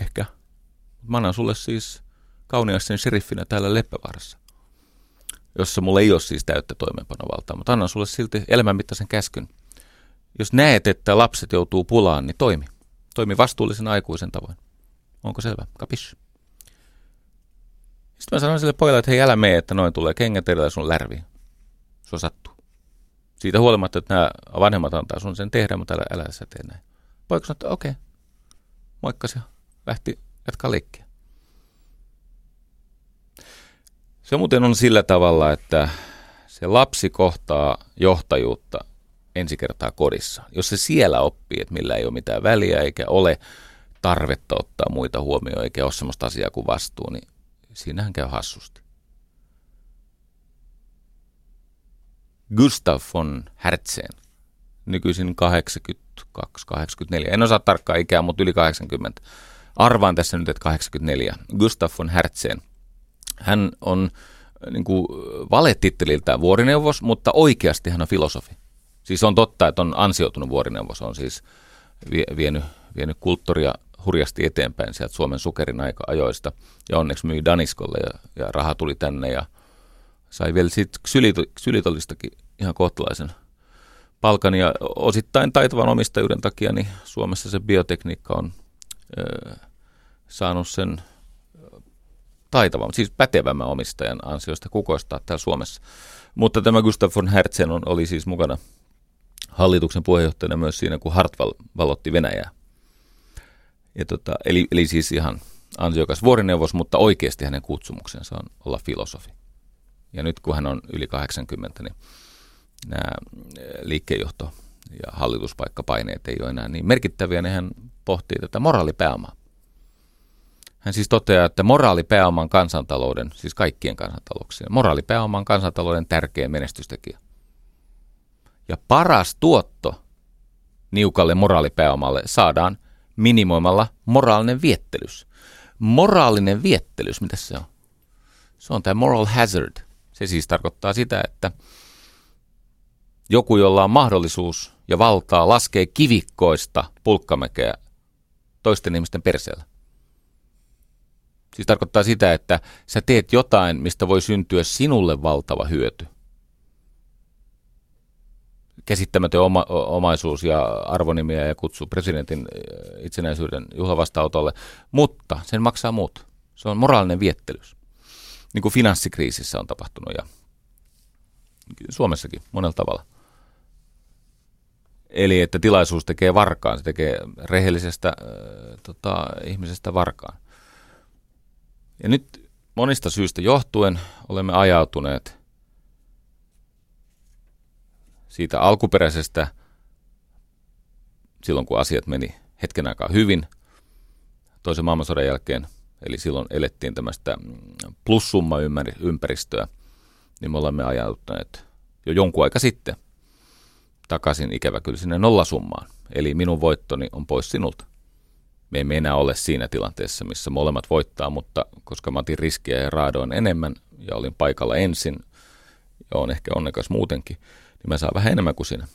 Ehkä. Mä annan sulle siis kauniasten sheriffinä täällä Leppävaarassa, jossa mulla ei ole siis täyttä toimeenpanovaltaa, mutta annan sulle silti elämänmittaisen käskyn. Jos näet, että lapset joutuu pulaan, niin toimi. Toimi vastuullisen aikuisen tavoin. Onko selvä? Kapis? Sitten mä sanoin sille pojalle, että hei älä mene, että noin tulee kengät edellä sun lärviin. Se on sattuu. Siitä huolimatta, että nämä vanhemmat antaa sun sen tehdä, mutta älä, älä sä tee näin. Poika sanoi, että okei. Okay. Moikkasi ja lähti jatkaa leikkiä. Se muuten on sillä tavalla, että se lapsi kohtaa johtajuutta ensi kertaa kodissa. Jos se siellä oppii, että millä ei ole mitään väliä eikä ole tarvetta ottaa muita huomioon eikä ole sellaista asiaa kuin vastuu, niin siinähän käy hassusti. Gustav von Hertzen, nykyisin 82-84, en osaa tarkkaa ikää, mutta yli 80. Arvaan tässä nyt, että 84. Gustav von Hertzen. Hän on niin kuin valetitteliltään vuorineuvos, mutta oikeasti hän on filosofi. Siis on totta, että on ansioitunut vuorineuvos, on siis vienyt, vienyt kulttuuria hurjasti eteenpäin sieltä Suomen sukerin aika ajoista. Ja onneksi myi Daniskolle ja, ja raha tuli tänne ja sai vielä sitten Sylitolistakin ihan kohtalaisen palkan. Ja osittain taitavan omistajuuden takia niin Suomessa se biotekniikka on saanut sen taitavan, siis pätevämmän omistajan ansiosta kukoistaa täällä Suomessa. Mutta tämä Gustav von Herzen on, oli siis mukana hallituksen puheenjohtajana myös siinä, kun Hartwall valotti Venäjää. Ja tota, eli, eli siis ihan ansiokas vuorineuvos, mutta oikeasti hänen kutsumuksensa on olla filosofi. Ja nyt kun hän on yli 80, niin nämä liikkeenjohto- ja hallituspaikkapaineet ei ole enää niin merkittäviä, niin hän pohtii tätä moraalipääomaa. Hän siis toteaa, että moraalipääoman kansantalouden, siis kaikkien kansantalouksien, moraalipääoman kansantalouden tärkein menestystekijä. Ja paras tuotto niukalle moraalipääomalle saadaan minimoimalla moraalinen viettelys. Moraalinen viettelys, mitä se on? Se on tämä moral hazard. Se siis tarkoittaa sitä, että joku, jolla on mahdollisuus ja valtaa, laskee kivikkoista pulkkamäkeä toisten ihmisten perseellä. Siis tarkoittaa sitä, että sä teet jotain, mistä voi syntyä sinulle valtava hyöty. Käsittämätön oma, omaisuus ja arvonimiä ja kutsu presidentin eh, itsenäisyyden juhlavastaanotolle, mutta sen maksaa muut. Se on moraalinen viettelys. Niin kuin finanssikriisissä on tapahtunut ja Suomessakin monella tavalla. Eli että tilaisuus tekee varkaan, se tekee rehellisestä äh, tota, ihmisestä varkaan. Ja nyt monista syistä johtuen olemme ajautuneet siitä alkuperäisestä, silloin kun asiat meni hetken aikaa hyvin, toisen maailmansodan jälkeen, eli silloin elettiin tämmöistä plussumma-ympäristöä, niin me olemme ajautuneet jo jonkun aika sitten takaisin ikävä kyllä sinne nollasummaan. Eli minun voittoni on pois sinulta me emme enää ole siinä tilanteessa, missä molemmat voittaa, mutta koska mä otin riskiä ja raadoin enemmän ja olin paikalla ensin ja on ehkä onnekas muutenkin, niin mä saan vähän enemmän kuin sinä.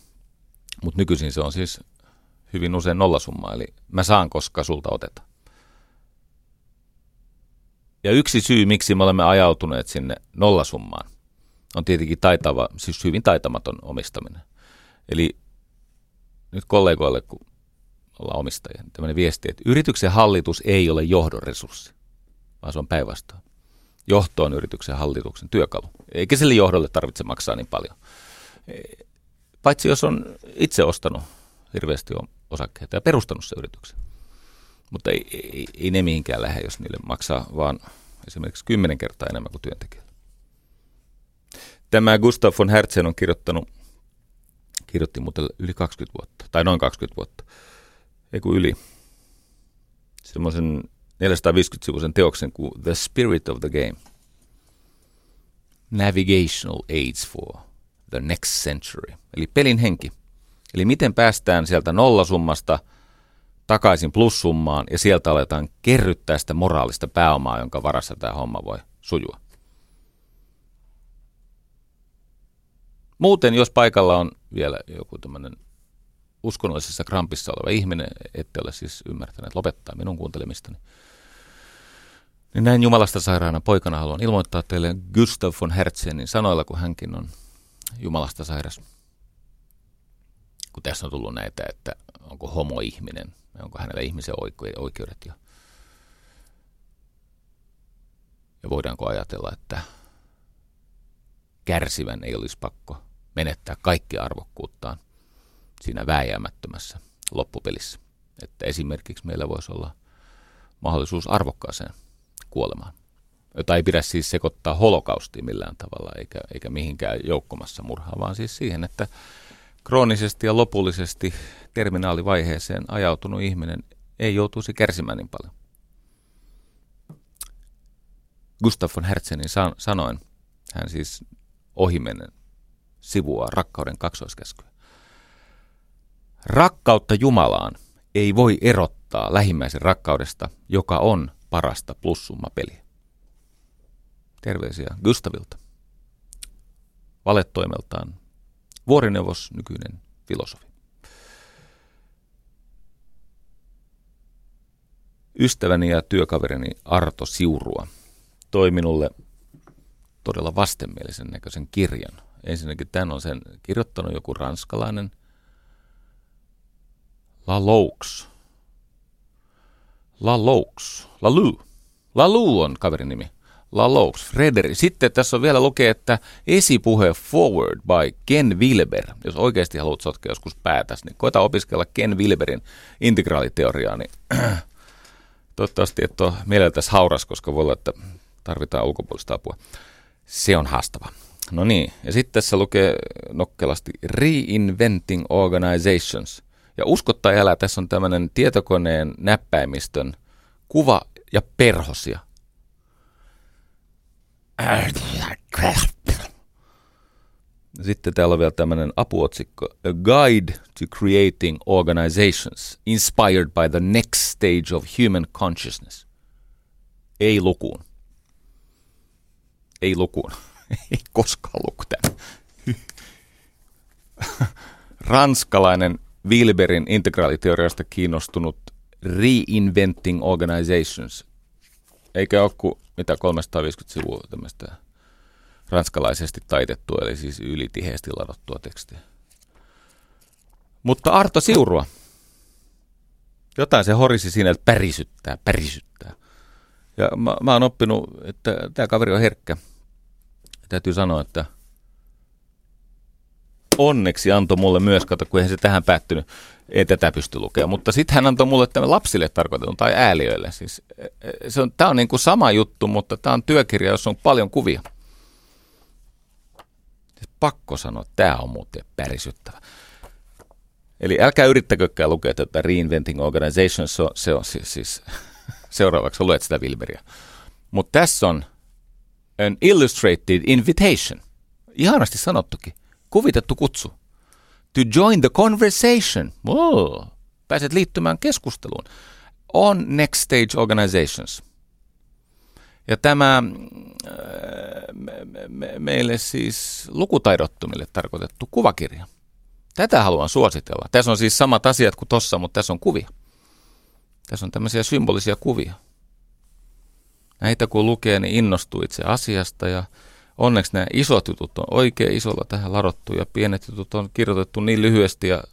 Mutta nykyisin se on siis hyvin usein nollasumma, eli mä saan, koska sulta otetaan. Ja yksi syy, miksi me olemme ajautuneet sinne nollasummaan, on tietenkin taitava, siis hyvin taitamaton omistaminen. Eli nyt kollegoille, kun ollaan omistajia, niin tämmöinen viesti, että yrityksen hallitus ei ole johdon resurssi, vaan se on päinvastoin. Johto on yrityksen hallituksen työkalu. Eikä sille johdolle tarvitse maksaa niin paljon. Paitsi jos on itse ostanut hirveästi osakkeita ja perustanut se yrityksen. Mutta ei, ei, ei ne mihinkään lähde, jos niille maksaa vaan esimerkiksi kymmenen kertaa enemmän kuin työntekijälle. Tämä Gustav von Hertzen on kirjoittanut, kirjoitti muuten yli 20 vuotta, tai noin 20 vuotta, ei kun yli, semmoisen 450-sivuisen teoksen kuin The Spirit of the Game. Navigational Aids for the Next Century, eli pelin henki. Eli miten päästään sieltä nollasummasta takaisin plussummaan ja sieltä aletaan kerryttää sitä moraalista pääomaa, jonka varassa tämä homma voi sujua. Muuten, jos paikalla on vielä joku tämmöinen uskonnollisessa krampissa oleva ihminen, ette ole siis ymmärtäneet lopettaa minun kuuntelemistani, niin näin Jumalasta sairaana poikana haluan ilmoittaa teille Gustav von Herzenin sanoilla, kun hänkin on Jumalasta sairas. Kun tässä on tullut näitä, että onko homo ihminen, onko hänellä ihmisen oikeudet ja, ja voidaanko ajatella, että kärsivän ei olisi pakko menettää kaikkea arvokkuuttaan siinä vääjäämättömässä loppupelissä. Että esimerkiksi meillä voisi olla mahdollisuus arvokkaaseen kuolemaan, jota ei pidä siis sekoittaa holokaustiin millään tavalla eikä, eikä mihinkään joukkomassa murhaa, vaan siis siihen, että kroonisesti ja lopullisesti terminaalivaiheeseen ajautunut ihminen ei joutuisi kärsimään niin paljon. Gustav von Herzenin san- sanoin, hän siis ohimennen sivua rakkauden kaksoiskäskyä. Rakkautta Jumalaan ei voi erottaa lähimmäisen rakkaudesta, joka on parasta plussumma-peliä. Terveisiä Gustavilta. Valettoimeltaan vuorineuvos, nykyinen filosofi. Ystäväni ja työkaverini Arto Siurua toi minulle todella vastenmielisen näköisen kirjan. Ensinnäkin tämän on sen kirjoittanut joku ranskalainen La Louks. La Louks. La Lou. La Lou on kaverin nimi. La Louks. Frederi. Sitten tässä on vielä lukee, että esipuhe Forward by Ken Wilber. Jos oikeasti haluat sotkea joskus päätäs, niin koita opiskella Ken Wilberin integraaliteoriaa, niin toivottavasti et ole mieleltäsi hauras, koska voi olla, että tarvitaan ulkopuolista apua. Se on haastava. No niin, ja sitten tässä lukee nokkelasti Reinventing Organizations. Ja uskottaa elää, tässä on tämmöinen tietokoneen näppäimistön kuva ja perhosia. Sitten täällä on vielä tämmöinen apuotsikko. A Guide to Creating Organizations, Inspired by the Next Stage of Human Consciousness. Ei lukuun. Ei lukuun. Ei koskaan tämän. Ranskalainen Wilberin integraaliteoriasta kiinnostunut Reinventing Organizations. Eikä ole kuin mitä 350 sivua tämmöistä ranskalaisesti taitettua, eli siis ylitiheesti ladattua tekstiä. Mutta Arto Siurua. Jotain se horisi siinä, että pärisyttää, pärisyttää. Ja mä, mä oon oppinut, että tämä kaveri on herkkä. Täytyy sanoa, että onneksi antoi mulle myös, kato kun eihän se tähän päättynyt, ei tätä pysty lukemaan, mutta sitten hän antoi mulle tämän lapsille tarkoitetun tai ääliöille. Siis, e, e, se on, tämä on niin kuin sama juttu, mutta tämä on työkirja, jossa on paljon kuvia. Siis pakko sanoa, että tämä on muuten pärisyttävä. Eli älkää yrittäkökään lukea tätä Reinventing Organization, se on, se on siis, siis seuraavaksi luet sitä Wilberia. Mutta tässä on an illustrated invitation. Ihanasti sanottukin. Kuvitettu kutsu. To join the conversation. Oh, pääset liittymään keskusteluun. On next stage organizations. Ja tämä äh, me, me, meille siis lukutaidottomille tarkoitettu kuvakirja. Tätä haluan suositella. Tässä on siis samat asiat kuin tossa, mutta tässä on kuvia. Tässä on tämmöisiä symbolisia kuvia. Näitä kun lukee, niin innostuu itse asiasta ja onneksi nämä isot jutut on oikein isolla tähän ladottu ja pienet jutut on kirjoitettu niin lyhyesti ja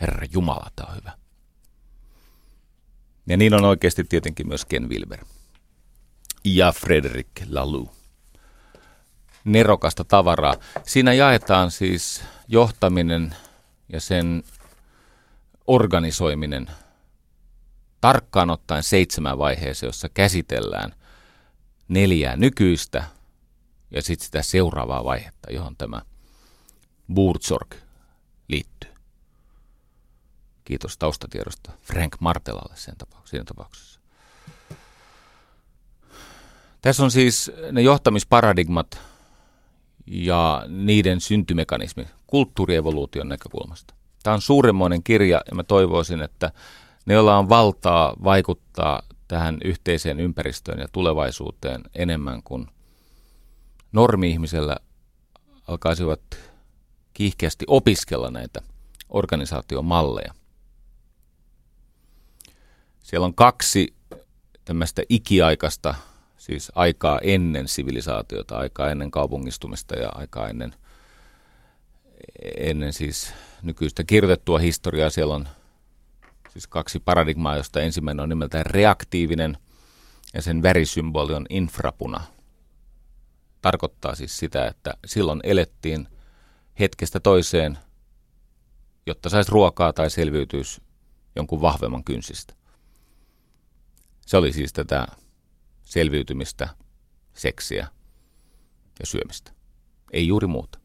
Herra Jumala, tämä on hyvä. Ja niin on oikeasti tietenkin myös Ken Wilber ja Frederic Laloux. Nerokasta tavaraa. Siinä jaetaan siis johtaminen ja sen organisoiminen tarkkaan ottaen seitsemän vaiheeseen, jossa käsitellään neljää nykyistä ja sitten sitä seuraavaa vaihetta, johon tämä Burzorg liittyy. Kiitos taustatiedosta Frank Martelalle sen tapauksessa, siinä tapauksessa. Tässä on siis ne johtamisparadigmat ja niiden syntymekanismi kulttuurievoluution näkökulmasta. Tämä on suuremmoinen kirja ja mä toivoisin, että ne, joilla on valtaa vaikuttaa tähän yhteiseen ympäristöön ja tulevaisuuteen enemmän kuin normi-ihmisellä alkaisivat kiihkeästi opiskella näitä organisaatiomalleja. Siellä on kaksi tämmöistä ikiaikaista, siis aikaa ennen sivilisaatiota, aikaa ennen kaupungistumista ja aikaa ennen, ennen siis nykyistä kirjoitettua historiaa. Siellä on siis kaksi paradigmaa, josta ensimmäinen on nimeltään reaktiivinen ja sen värisymboli on infrapuna. Tarkoittaa siis sitä, että silloin elettiin hetkestä toiseen, jotta saisi ruokaa tai selviytyisi jonkun vahvemman kynsistä. Se oli siis tätä selviytymistä, seksiä ja syömistä. Ei juuri muuta.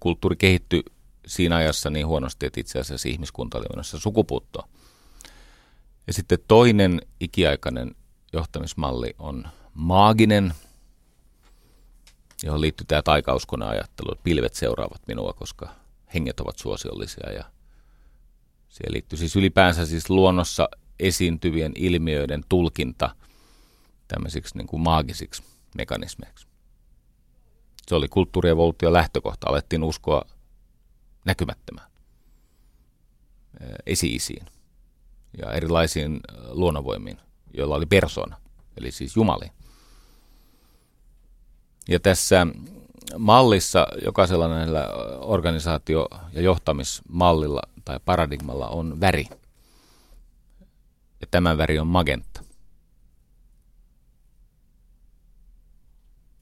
Kulttuuri kehittyi siinä ajassa niin huonosti, että itse asiassa ihmiskunta oli menossa sukupuuttoon. Ja sitten toinen ikiaikainen johtamismalli on maaginen, johon liittyy tämä taikauskona ajattelu, että pilvet seuraavat minua, koska henget ovat suosiollisia ja siihen liittyy siis ylipäänsä siis luonnossa esiintyvien ilmiöiden tulkinta tämmöisiksi niin kuin maagisiksi mekanismeiksi. Se oli kulttuurievoluution lähtökohta. Alettiin uskoa näkymättömään esi-isiin ja erilaisiin luonnonvoimiin, joilla oli persona, eli siis jumali. Ja tässä mallissa, jokaisella näillä organisaatio- ja johtamismallilla tai paradigmalla on väri – ja tämän väri on magenta.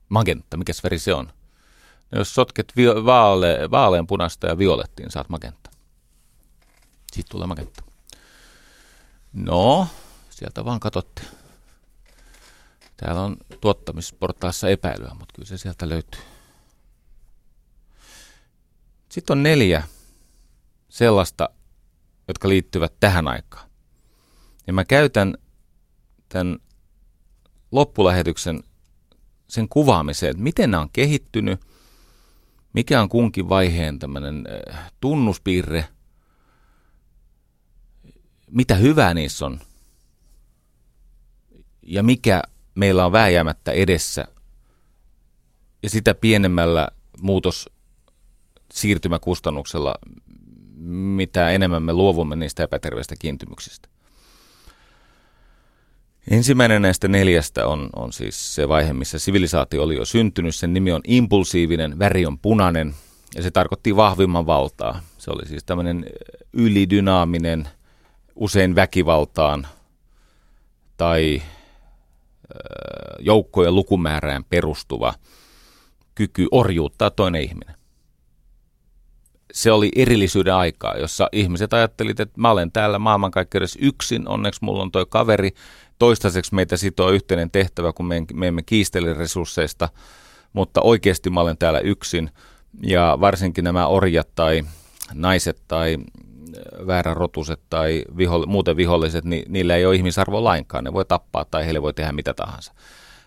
Magenta, mikä väri se on? Jos sotket vi- vaale, vaaleanpunasta ja violettiin, saat magenta. Siitä tulee magenta. No, sieltä vaan katsotte. Täällä on tuottamisportaassa epäilyä, mutta kyllä se sieltä löytyy. Sitten on neljä sellaista, jotka liittyvät tähän aikaan. Ja mä käytän tämän loppulähetyksen sen kuvaamiseen, että miten nämä on kehittynyt, mikä on kunkin vaiheen tämmöinen äh, tunnuspiirre, mitä hyvää niissä on? Ja mikä meillä on vääjäämättä edessä? Ja sitä pienemmällä muutos siirtymäkustannuksella, mitä enemmän me luovumme niistä epäterveistä kiintymyksistä. Ensimmäinen näistä neljästä on, on siis se vaihe, missä sivilisaatio oli jo syntynyt. Sen nimi on impulsiivinen, väri on punainen ja se tarkoitti vahvimman valtaa. Se oli siis tämmöinen ylidynaaminen, usein väkivaltaan tai joukkojen lukumäärään perustuva kyky orjuuttaa toinen ihminen. Se oli erillisyyden aikaa, jossa ihmiset ajattelivat, että mä olen täällä maailmankaikkeudessa yksin, onneksi mulla on toi kaveri, toistaiseksi meitä sitoo yhteinen tehtävä, kun me, me emme kiistele resursseista, mutta oikeasti mä olen täällä yksin ja varsinkin nämä orjat tai naiset tai äh, väärärotuset tai viho, muuten viholliset, niin niillä ei ole ihmisarvo lainkaan. Ne voi tappaa tai heille voi tehdä mitä tahansa.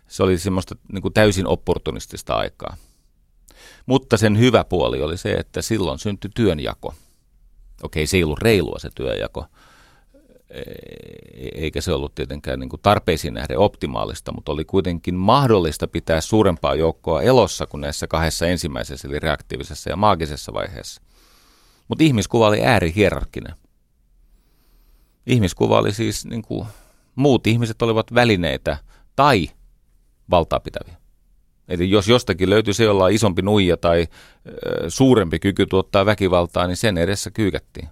Se oli semmoista niin kuin täysin opportunistista aikaa. Mutta sen hyvä puoli oli se, että silloin syntyi työnjako. Okei, se ei ollut reilua se työnjako, eikä se ollut tietenkään niin kuin tarpeisiin nähden optimaalista, mutta oli kuitenkin mahdollista pitää suurempaa joukkoa elossa kuin näissä kahdessa ensimmäisessä, eli reaktiivisessa ja maagisessa vaiheessa. Mutta ihmiskuva oli äärihierarkkinen. Ihmiskuva oli siis, niin kuin, muut ihmiset olivat välineitä tai valtaa pitäviä. Eli jos jostakin löytyy se, jolla on isompi nuija tai ö, suurempi kyky tuottaa väkivaltaa, niin sen edessä kyykättiin.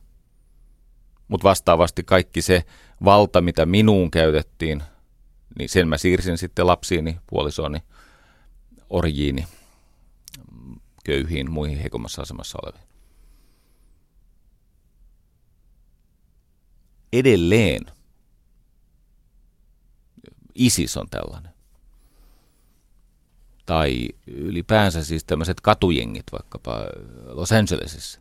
Mutta vastaavasti kaikki se valta, mitä minuun käytettiin, niin sen mä siirsin sitten lapsiini, puolisooni, orjiini, köyhiin, muihin heikommassa asemassa oleviin. Edelleen ISIS on tällainen. Tai ylipäänsä siis tämmöiset katujengit vaikkapa Los Angelesissa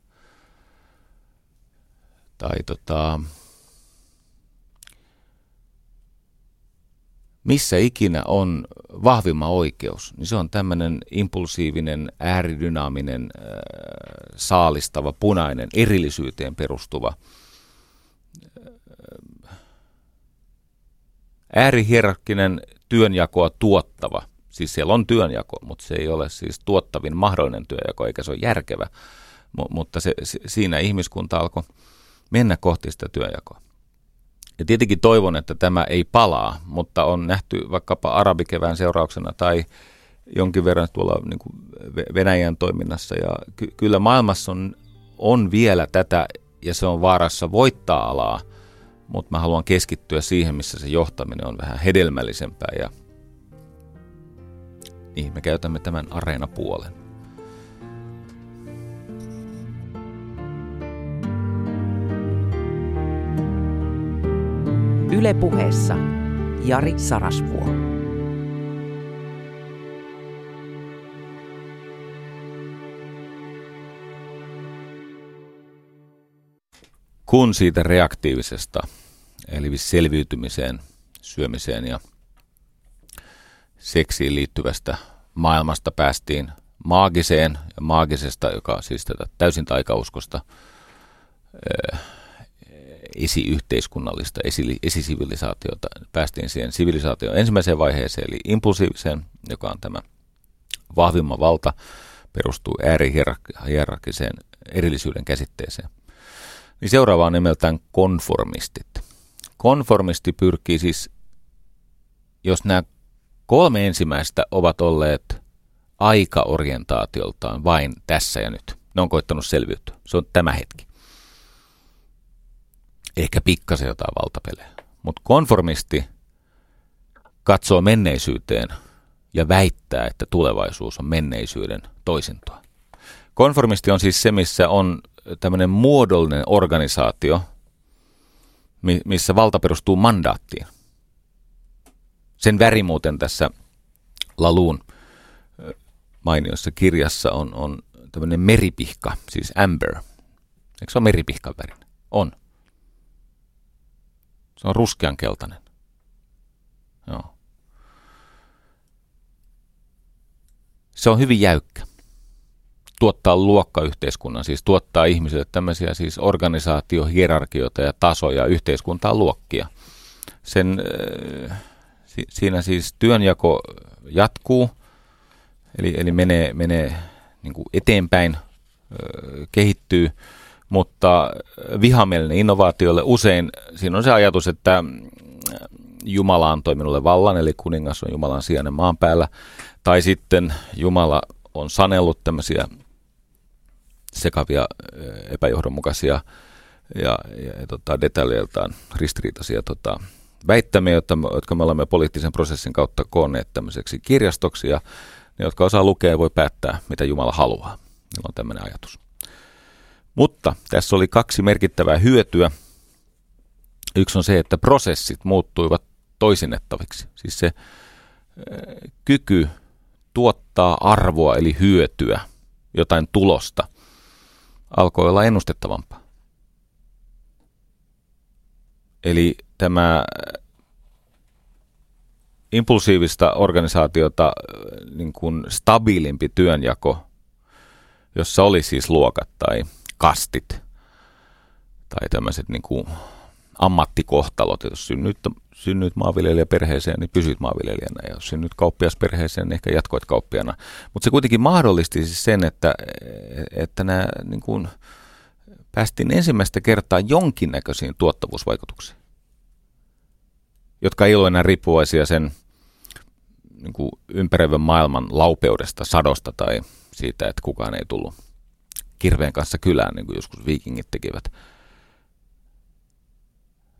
tai tota, missä ikinä on vahvimma oikeus, niin se on tämmöinen impulsiivinen, ääridynaaminen, äh, saalistava, punainen, erillisyyteen perustuva, äh, äärihierarkkinen työnjakoa tuottava. Siis siellä on työnjako, mutta se ei ole siis tuottavin mahdollinen työnjako, eikä se ole järkevä. M- mutta se, siinä ihmiskunta alkoi mennä kohti sitä työjakoa. Ja tietenkin toivon, että tämä ei palaa, mutta on nähty vaikkapa arabikevään seurauksena tai jonkin verran tuolla niin kuin Venäjän toiminnassa. Ja ky- kyllä maailmassa on, on vielä tätä ja se on vaarassa voittaa alaa, mutta mä haluan keskittyä siihen, missä se johtaminen on vähän hedelmällisempää ja niin me käytämme tämän areenapuolen. Ylepuheessa Jari Sarasvuo. Kun siitä reaktiivisesta, eli selviytymiseen, syömiseen ja seksiin liittyvästä maailmasta päästiin maagiseen ja maagisesta, joka siis tätä täysin taikauskosta esiyhteiskunnallista, esi, esisivilisaatiota. Päästiin siihen sivilisaation ensimmäiseen vaiheeseen, eli impulsiiviseen, joka on tämä vahvimman valta, perustuu äärihierarkiseen erillisyyden käsitteeseen. Niin seuraava on nimeltään konformistit. Konformisti pyrkii siis, jos nämä kolme ensimmäistä ovat olleet aikaorientaatioltaan vain tässä ja nyt. Ne on koittanut selviytyä. Se on tämä hetki ehkä pikkasen jotain valtapelejä. Mutta konformisti katsoo menneisyyteen ja väittää, että tulevaisuus on menneisyyden toisintoa. Konformisti on siis se, missä on tämmöinen muodollinen organisaatio, missä valta perustuu mandaattiin. Sen väri muuten tässä Laluun mainiossa kirjassa on, on tämmöinen meripihka, siis amber. Eikö se ole meripihkan värin? On. Se on ruskean keltainen. Joo. Se on hyvin jäykkä. Tuottaa luokkayhteiskunnan, siis tuottaa ihmisille tämmöisiä siis organisaatiohierarkioita ja tasoja, yhteiskuntaa luokkia. Sen, äh, si, siinä siis työnjako jatkuu, eli, eli menee, menee niin kuin eteenpäin, äh, kehittyy, mutta vihamielinen innovaatiolle usein, siinä on se ajatus, että Jumala antoi minulle vallan, eli kuningas on Jumalan sijainen maan päällä, tai sitten Jumala on sanellut tämmöisiä sekavia, epäjohdonmukaisia ja, ja, tota, detaljeiltaan ristiriitaisia tota, väittämiä, jotka, jotka me olemme poliittisen prosessin kautta koonneet tämmöiseksi kirjastoksi, ja ne, jotka osaa lukea, voi päättää, mitä Jumala haluaa. Niillä on tämmöinen ajatus. Mutta tässä oli kaksi merkittävää hyötyä. Yksi on se, että prosessit muuttuivat toisinnettaviksi. Siis se äh, kyky tuottaa arvoa eli hyötyä, jotain tulosta, alkoi olla ennustettavampaa. Eli tämä äh, impulsiivista organisaatiota äh, niin kuin stabiilimpi työnjako, jossa oli siis luokat tai kastit tai tämmöiset niin kuin ammattikohtalot. Jos synnyit, synnyit maanviljelijäperheeseen, niin pysyit maanviljelijänä. Ja jos synnyit kauppiasperheeseen, niin ehkä jatkoit kauppiana. Mutta se kuitenkin mahdollisti siis sen, että, että nämä niin kuin, päästiin ensimmäistä kertaa jonkinnäköisiin tuottavuusvaikutuksiin, jotka ei ole enää riippuvaisia sen niin kuin ympäröivän maailman laupeudesta, sadosta tai siitä, että kukaan ei tullut kirveen kanssa kylään, niin kuin joskus viikingit tekivät.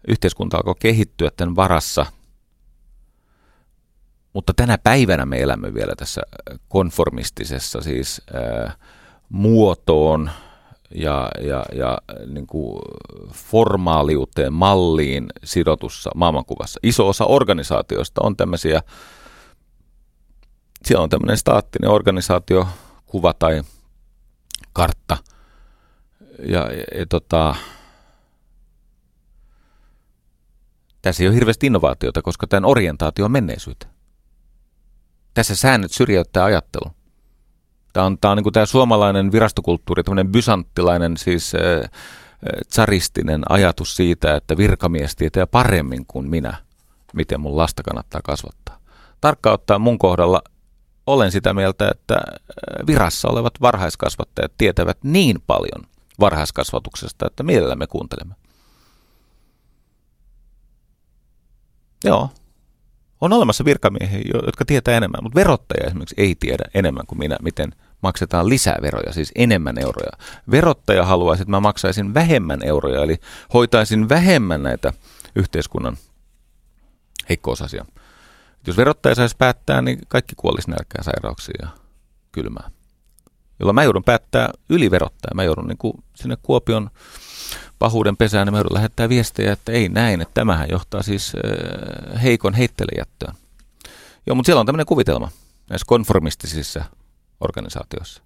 Yhteiskunta alkoi kehittyä tämän varassa, mutta tänä päivänä me elämme vielä tässä konformistisessa, siis ää, muotoon ja, ja, ja niin kuin formaaliuteen, malliin sidotussa maailmankuvassa. Iso osa organisaatioista on tämmöisiä, siellä on tämmöinen staattinen organisaatiokuva tai kartta. Ja, ja, ja tota, tässä ei ole hirveästi innovaatiota, koska tämän orientaatio on menneisyyttä. Tässä säännöt syrjäyttää ajattelun. Tämä on, tämä on niin kuin tämä suomalainen virastokulttuuri, tämmöinen bysanttilainen, siis äh, tsaristinen ajatus siitä, että virkamies tietää paremmin kuin minä, miten mun lasta kannattaa kasvattaa. Tarkka ottaa mun kohdalla olen sitä mieltä, että virassa olevat varhaiskasvattajat tietävät niin paljon varhaiskasvatuksesta, että mielellämme kuuntelemme. Joo, on olemassa virkamiehiä, jotka tietää enemmän, mutta verottaja esimerkiksi ei tiedä enemmän kuin minä, miten maksetaan lisää veroja, siis enemmän euroja. Verottaja haluaisi, että mä maksaisin vähemmän euroja, eli hoitaisin vähemmän näitä yhteiskunnan heikkousasia. Jos verottaja saisi päättää, niin kaikki kuolisi nälkään, sairauksiin ja kylmään. Jolloin mä joudun päättää yliverottaa. Mä joudun niin kuin sinne Kuopion pahuuden pesään, niin mä joudun lähettää viestejä, että ei näin, että tämähän johtaa siis äh, heikon heittelejättöön. Joo, mutta siellä on tämmöinen kuvitelma näissä konformistisissa organisaatioissa.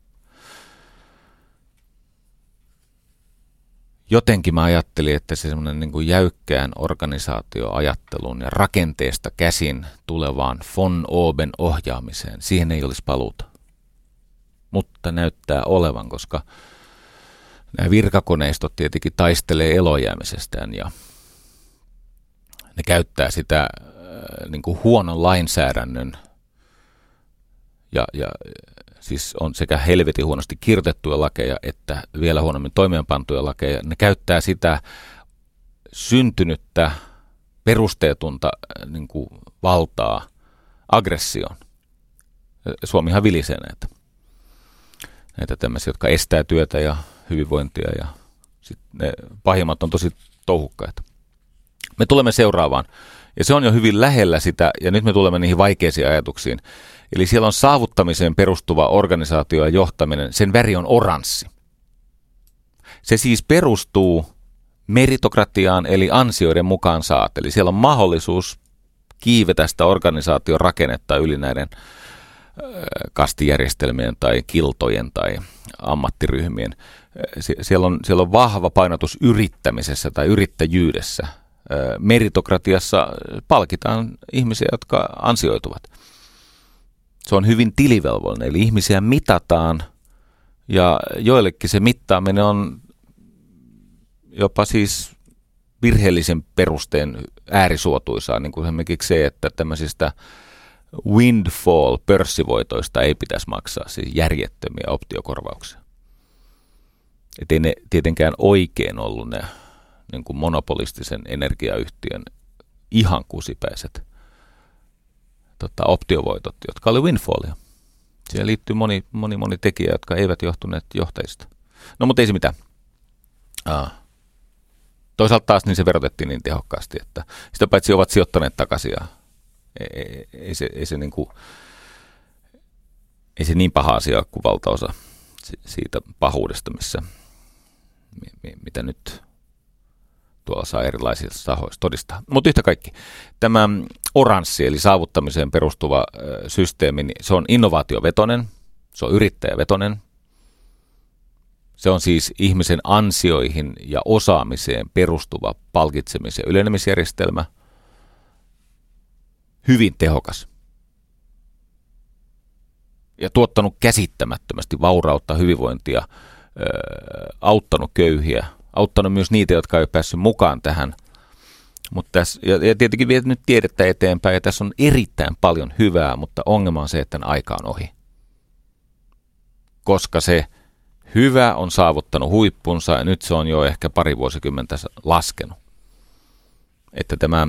Jotenkin mä ajattelin, että se semmoinen niin kuin jäykkään organisaatioajatteluun ja rakenteesta käsin tulevaan von Oben ohjaamiseen, siihen ei olisi paluuta. Mutta näyttää olevan, koska nämä virkakoneistot tietenkin taistelee elojäämisestään ja ne käyttää sitä äh, niin kuin huonon lainsäädännön ja, ja siis on sekä helvetin huonosti kirjoitettuja lakeja että vielä huonommin toimeenpantuja lakeja. Ne käyttää sitä syntynyttä perusteetunta äh, niin kuin valtaa aggressioon. Suomihan vilisee näitä. Näitä tämmöisiä, jotka estää työtä ja hyvinvointia ja sit ne pahimmat on tosi touhukkaita. Me tulemme seuraavaan. Ja se on jo hyvin lähellä sitä, ja nyt me tulemme niihin vaikeisiin ajatuksiin. Eli siellä on saavuttamiseen perustuva organisaatio ja johtaminen, sen väri on oranssi. Se siis perustuu meritokratiaan eli ansioiden mukaan saat. Eli siellä on mahdollisuus kiivetä sitä organisaation rakennetta yli näiden kastijärjestelmien tai kiltojen tai ammattiryhmien. Siellä on, siellä on vahva painotus yrittämisessä tai yrittäjyydessä. Meritokratiassa palkitaan ihmisiä, jotka ansioituvat se on hyvin tilivelvollinen, eli ihmisiä mitataan ja joillekin se mittaaminen on jopa siis virheellisen perusteen äärisuotuisaa, niin kuin esimerkiksi se, että tämmöisistä windfall-pörssivoitoista ei pitäisi maksaa siis järjettömiä optiokorvauksia. Että ei ne tietenkään oikein ollut ne niin kuin monopolistisen energiayhtiön ihan kusipäiset tota, optiovoitot, jotka oli windfallia. Siihen liittyy moni, moni, moni tekijä, jotka eivät johtuneet johtajista. No, mutta ei se mitään. Ah. Toisaalta taas niin se verotettiin niin tehokkaasti, että sitä paitsi ovat sijoittaneet takaisin ja ei, ei, ei se, ei se, niin kuin, ei se niin paha asia kuin valtaosa siitä pahuudesta, missä, mitä nyt tuolla saa erilaisissa tahoissa todistaa. Mutta yhtä kaikki, tämä oranssi eli saavuttamiseen perustuva systeemi, niin se on innovaatiovetonen, se on yrittäjävetonen, se on siis ihmisen ansioihin ja osaamiseen perustuva palkitsemis- ja ylenemisjärjestelmä. Hyvin tehokas. Ja tuottanut käsittämättömästi vaurautta, hyvinvointia, auttanut köyhiä, auttanut myös niitä, jotka ei ole päässyt mukaan tähän Mutta tässä, ja, ja tietenkin viet nyt tiedettä eteenpäin, ja tässä on erittäin paljon hyvää, mutta ongelma on se, että aika on ohi. Koska se hyvä on saavuttanut huippunsa, ja nyt se on jo ehkä pari vuosikymmentä laskenut. Että tämä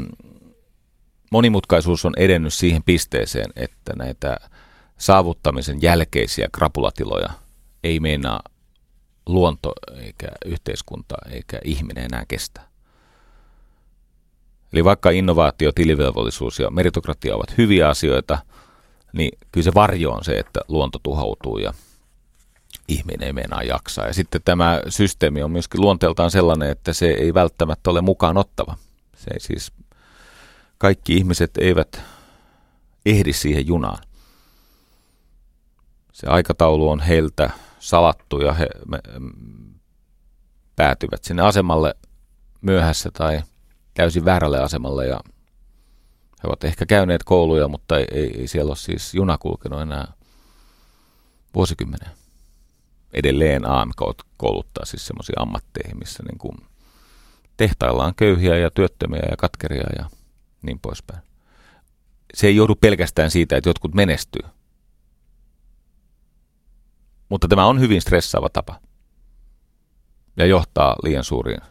monimutkaisuus on edennyt siihen pisteeseen, että näitä saavuttamisen jälkeisiä krapulatiloja ei meinaa luonto eikä yhteiskunta eikä ihminen enää kestää. Eli vaikka innovaatio, tilivelvollisuus ja meritokratia ovat hyviä asioita, niin kyllä se varjo on se, että luonto tuhoutuu ja ihminen ei meinaa jaksaa. Ja sitten tämä systeemi on myöskin luonteeltaan sellainen, että se ei välttämättä ole mukaan ottava. Se ei siis, kaikki ihmiset eivät ehdi siihen junaan. Se aikataulu on heiltä salattu ja he me, päätyvät sinne asemalle myöhässä tai täysin väärälle asemalle ja he ovat ehkä käyneet kouluja, mutta ei, ei, ei siellä ole siis juna kulkenut enää vuosikymmenen. Edelleen AMK kouluttaa siis semmoisia ammatteihin, missä niin kuin tehtaillaan köyhiä ja työttömiä ja katkeria ja niin poispäin. Se ei joudu pelkästään siitä, että jotkut menestyy. Mutta tämä on hyvin stressaava tapa ja johtaa liian suuriin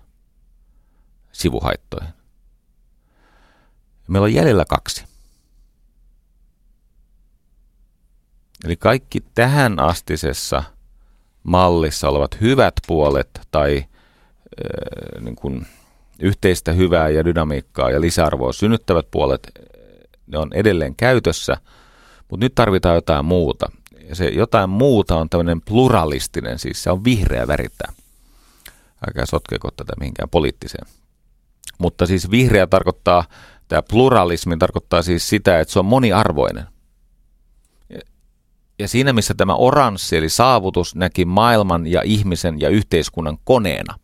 sivuhaittoihin. Meillä on jäljellä kaksi. Eli kaikki tähän astisessa mallissa olevat hyvät puolet tai äh, niin kuin yhteistä hyvää ja dynamiikkaa ja lisäarvoa synnyttävät puolet, ne on edelleen käytössä, mutta nyt tarvitaan jotain muuta. Ja se jotain muuta on tämmöinen pluralistinen, siis se on vihreä värittää. Älkää sotkeko tätä mihinkään poliittiseen. Mutta siis vihreä tarkoittaa, tämä pluralismi tarkoittaa siis sitä, että se on moniarvoinen. Ja siinä missä tämä oranssi eli saavutus näki maailman ja ihmisen ja yhteiskunnan koneena,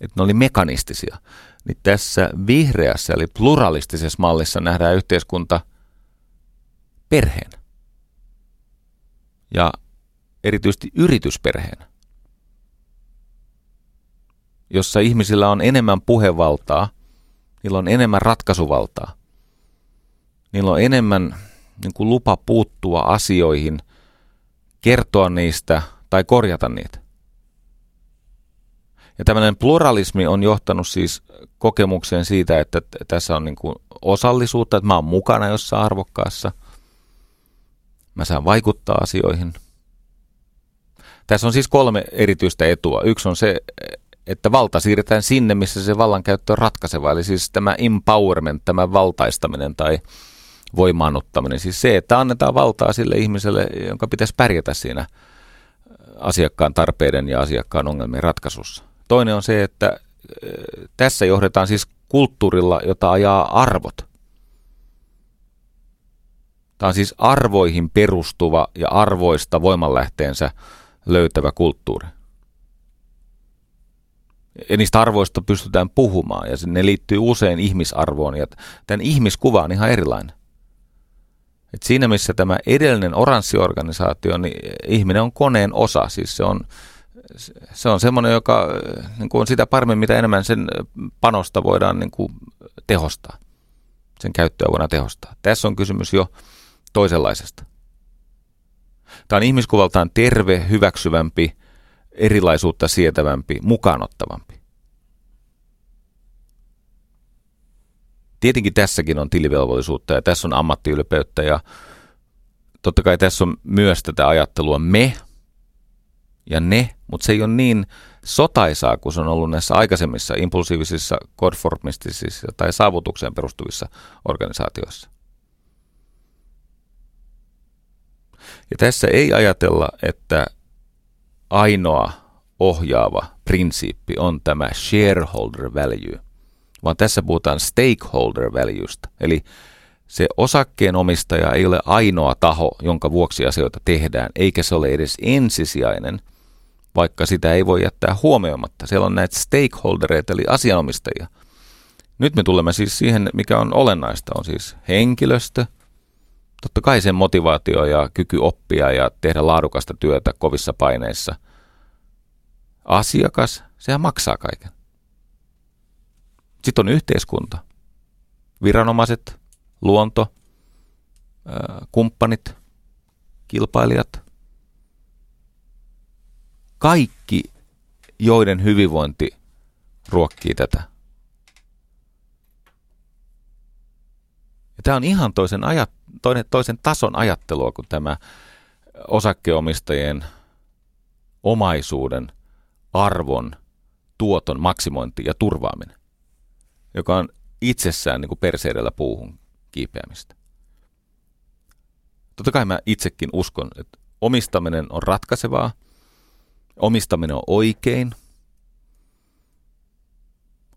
että ne oli mekanistisia, niin tässä vihreässä eli pluralistisessa mallissa nähdään yhteiskunta perheen ja erityisesti yritysperheen, jossa ihmisillä on enemmän puhevaltaa, niillä on enemmän ratkaisuvaltaa, niillä on enemmän niin kuin lupa puuttua asioihin, kertoa niistä tai korjata niitä. Ja tämmöinen pluralismi on johtanut siis kokemukseen siitä, että tässä on niin kuin osallisuutta, että mä oon mukana jossain arvokkaassa – Mä saan vaikuttaa asioihin. Tässä on siis kolme erityistä etua. Yksi on se, että valta siirretään sinne, missä se vallankäyttö on ratkaiseva. Eli siis tämä empowerment, tämä valtaistaminen tai voimaannuttaminen. Siis se, että annetaan valtaa sille ihmiselle, jonka pitäisi pärjätä siinä asiakkaan tarpeiden ja asiakkaan ongelmien ratkaisussa. Toinen on se, että tässä johdetaan siis kulttuurilla, jota ajaa arvot. Tämä on siis arvoihin perustuva ja arvoista voimanlähteensä löytävä kulttuuri. Ja niistä arvoista pystytään puhumaan ja ne liittyy usein ihmisarvoon ja tämän ihmiskuva on ihan erilainen. Et siinä missä tämä edellinen oranssiorganisaatio, niin ihminen on koneen osa, siis se on, se on semmoinen, joka niin kuin on sitä paremmin, mitä enemmän sen panosta voidaan niin kuin tehostaa. Sen käyttöä voidaan tehostaa. Tässä on kysymys jo toisenlaisesta. Tämä on ihmiskuvaltaan terve, hyväksyvämpi, erilaisuutta sietävämpi, mukaanottavampi. Tietenkin tässäkin on tilivelvollisuutta ja tässä on ammattiylpeyttä ja totta kai tässä on myös tätä ajattelua me ja ne, mutta se ei ole niin sotaisaa kuin se on ollut näissä aikaisemmissa impulsiivisissa, konformistisissa tai saavutukseen perustuvissa organisaatioissa. Ja tässä ei ajatella, että ainoa ohjaava prinsiippi on tämä shareholder value, vaan tässä puhutaan stakeholder valuesta. Eli se osakkeenomistaja ei ole ainoa taho, jonka vuoksi asioita tehdään, eikä se ole edes ensisijainen, vaikka sitä ei voi jättää huomioimatta. Siellä on näitä stakeholdereita, eli asianomistajia. Nyt me tulemme siis siihen, mikä on olennaista, on siis henkilöstö – totta kai sen motivaatio ja kyky oppia ja tehdä laadukasta työtä kovissa paineissa. Asiakas, sehän maksaa kaiken. Sitten on yhteiskunta. viranomaiset, luonto, kumppanit, kilpailijat, kaikki, joiden hyvinvointi ruokkii tätä. Ja tämä on ihan toisen, ajat, toinen, toisen tason ajattelua kuin tämä osakkeomistajien omaisuuden arvon, tuoton maksimointi ja turvaaminen, joka on itsessään niin kuin perseidellä puuhun kiipeämistä. Totta kai mä itsekin uskon, että omistaminen on ratkaisevaa, omistaminen on oikein,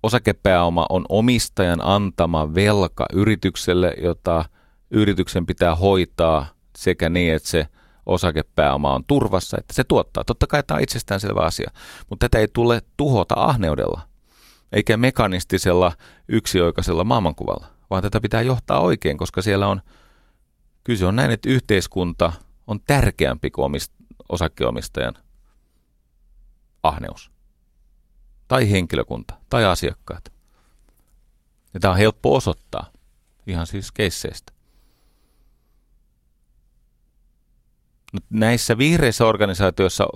osakepääoma on omistajan antama velka yritykselle, jota yrityksen pitää hoitaa sekä niin, että se osakepääoma on turvassa, että se tuottaa. Totta kai tämä on itsestäänselvä asia, mutta tätä ei tule tuhota ahneudella, eikä mekanistisella yksioikaisella maailmankuvalla, vaan tätä pitää johtaa oikein, koska siellä on, kyse on näin, että yhteiskunta on tärkeämpi kuin omist, osakkeomistajan ahneus. Tai henkilökunta, tai asiakkaat. Ja tämä on helppo osoittaa, ihan siis keisseistä. Näissä vihreissä organisaatioissa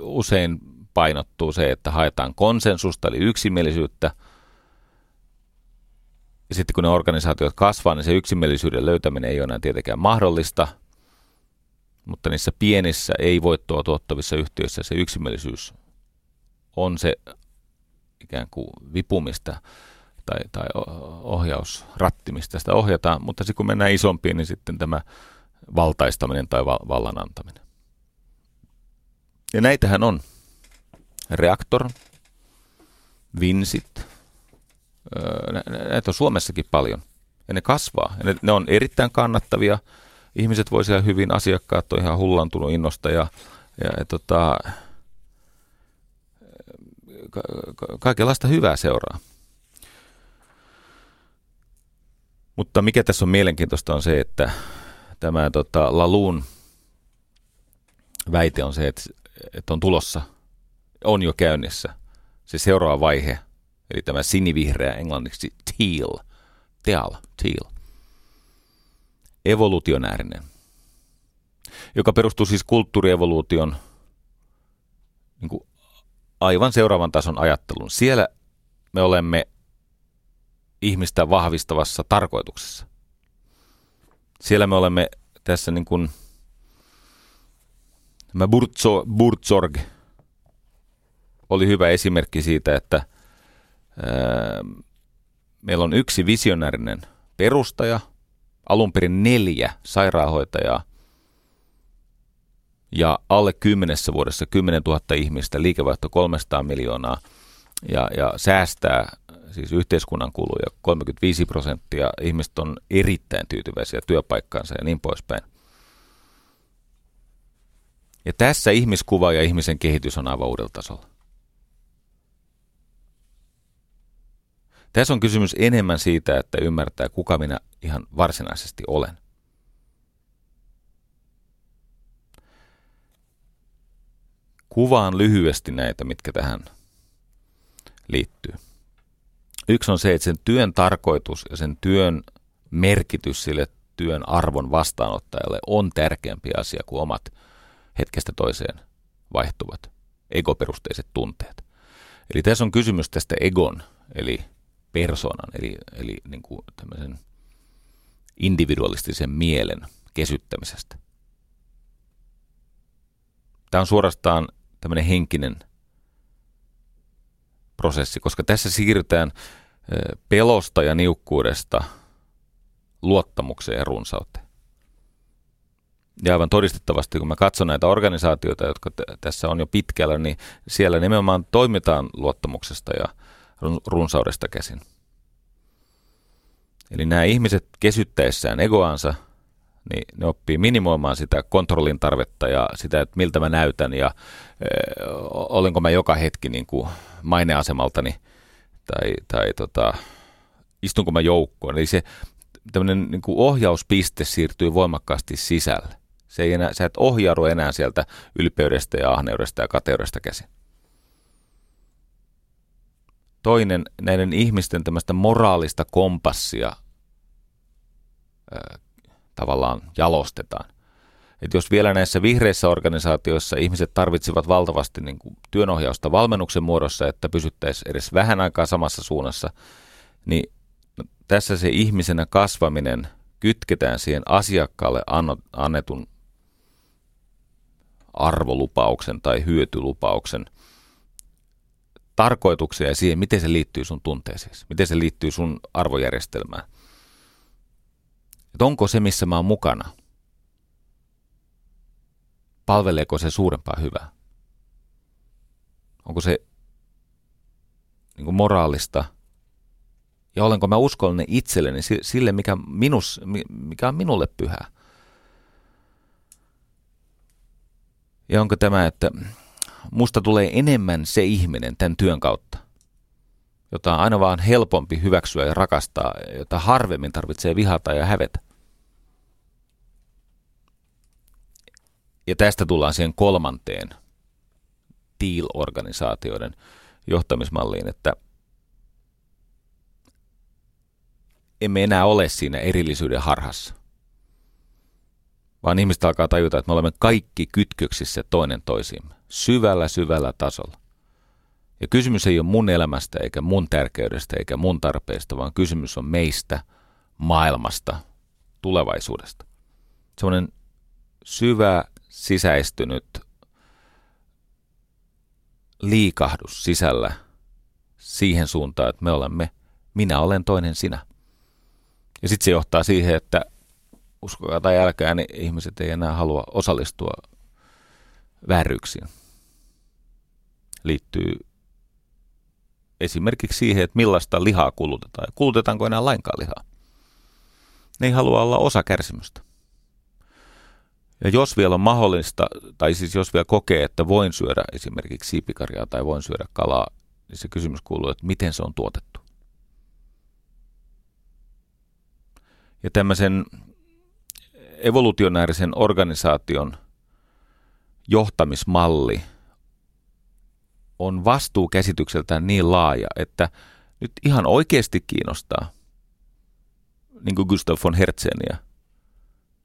usein painottuu se, että haetaan konsensusta eli yksimielisyyttä. Ja sitten kun ne organisaatiot kasvaa, niin se yksimielisyyden löytäminen ei ole enää tietenkään mahdollista. Mutta niissä pienissä ei voittoa tuottavissa yhtiöissä se yksimielisyys on se ikään kuin vipumista tai, tai ohjausrattimista sitä ohjataan, mutta sitten kun mennään isompiin, niin sitten tämä valtaistaminen tai val- vallan antaminen. Ja näitähän on. Reaktor, Vinsit, näitä on Suomessakin paljon. Ja ne kasvaa. Ja ne, ne on erittäin kannattavia. Ihmiset voi siellä hyvin, asiakkaat on ihan hullantunut innosta ja, ja, ja tota, ka- ka- kaikenlaista hyvää seuraa. Mutta mikä tässä on mielenkiintoista on se, että tämä tota, Laluun väite on se, että, että on tulossa, on jo käynnissä se seuraava vaihe, eli tämä sinivihreä englanniksi teal, teal, teal, evolutionäärinen, joka perustuu siis kulttuurievoluution niin kuin aivan seuraavan tason ajattelun. Siellä me olemme ihmistä vahvistavassa tarkoituksessa. Siellä me olemme tässä niin kuin, tämä Burzo, Burzorg oli hyvä esimerkki siitä, että ää, meillä on yksi visionäärinen perustaja, alun perin neljä sairaanhoitajaa ja alle kymmenessä vuodessa 10 000 ihmistä, liikevaihto 300 miljoonaa ja, ja säästää siis yhteiskunnan kuluja 35 prosenttia. Ihmiset on erittäin tyytyväisiä työpaikkaansa ja niin poispäin. Ja tässä ihmiskuva ja ihmisen kehitys on aivan uudella tasolla. Tässä on kysymys enemmän siitä, että ymmärtää, kuka minä ihan varsinaisesti olen. Kuvaan lyhyesti näitä, mitkä tähän liittyy. Yksi on se, että sen työn tarkoitus ja sen työn merkitys sille työn arvon vastaanottajalle on tärkeämpi asia kuin omat hetkestä toiseen vaihtuvat egoperusteiset tunteet. Eli tässä on kysymys tästä egon, eli persoonan, eli, eli niin kuin tämmöisen individualistisen mielen kesyttämisestä. Tämä on suorastaan tämmöinen henkinen prosessi, koska tässä siirrytään pelosta ja niukkuudesta luottamukseen ja runsauteen. Ja aivan todistettavasti, kun mä katson näitä organisaatioita, jotka t- tässä on jo pitkällä, niin siellä nimenomaan toimitaan luottamuksesta ja runsaudesta käsin. Eli nämä ihmiset kesyttäessään egoansa – niin ne oppii minimoimaan sitä kontrollin tarvetta ja sitä, että miltä mä näytän ja ö, olenko mä joka hetki niin kuin maineasemaltani tai, tai tota, istunko mä joukkoon. Eli se tämmöinen niin kuin ohjauspiste siirtyy voimakkaasti sisälle. Se ei enää, sä et ohjaudu enää sieltä ylpeydestä ja ahneudesta ja kateudesta käsin. Toinen, näiden ihmisten tämmöistä moraalista kompassia äh, tavallaan jalostetaan. Et jos vielä näissä vihreissä organisaatioissa ihmiset tarvitsivat valtavasti niin kuin työnohjausta valmennuksen muodossa, että pysyttäisiin edes vähän aikaa samassa suunnassa, niin tässä se ihmisenä kasvaminen kytketään siihen asiakkaalle annetun arvolupauksen tai hyötylupauksen tarkoituksia ja siihen, miten se liittyy sun tunteisiin, miten se liittyy sun arvojärjestelmään. Et onko se, missä mä oon mukana, palveleeko se suurempaa hyvää? Onko se niin kuin moraalista ja olenko mä uskollinen itselleni sille, mikä, minus, mikä on minulle pyhää? Ja onko tämä, että musta tulee enemmän se ihminen tämän työn kautta, jota on aina vaan helpompi hyväksyä ja rakastaa, jota harvemmin tarvitsee vihata ja hävetä. Ja tästä tullaan siihen kolmanteen deal-organisaatioiden johtamismalliin, että emme enää ole siinä erillisyyden harhassa vaan ihmiset alkaa tajuta, että me olemme kaikki kytköksissä toinen toisiimme, syvällä, syvällä tasolla. Ja kysymys ei ole mun elämästä, eikä mun tärkeydestä, eikä mun tarpeesta, vaan kysymys on meistä, maailmasta, tulevaisuudesta. Sellainen syvä, sisäistynyt liikahdus sisällä siihen suuntaan, että me olemme, minä olen toinen sinä. Ja sitten se johtaa siihen, että uskokaa tai älkää, niin ihmiset ei enää halua osallistua vääryyksiin. Liittyy esimerkiksi siihen, että millaista lihaa kulutetaan ja kulutetaanko enää lainkaan lihaa. Ne ei halua olla osa kärsimystä. Ja jos vielä on mahdollista, tai siis jos vielä kokee, että voin syödä esimerkiksi siipikarjaa tai voin syödä kalaa, niin se kysymys kuuluu, että miten se on tuotettu. Ja tämmöisen evolutionäärisen organisaation johtamismalli on vastuukäsitykseltään niin laaja, että nyt ihan oikeasti kiinnostaa, niin kuin Gustav von Herzenia,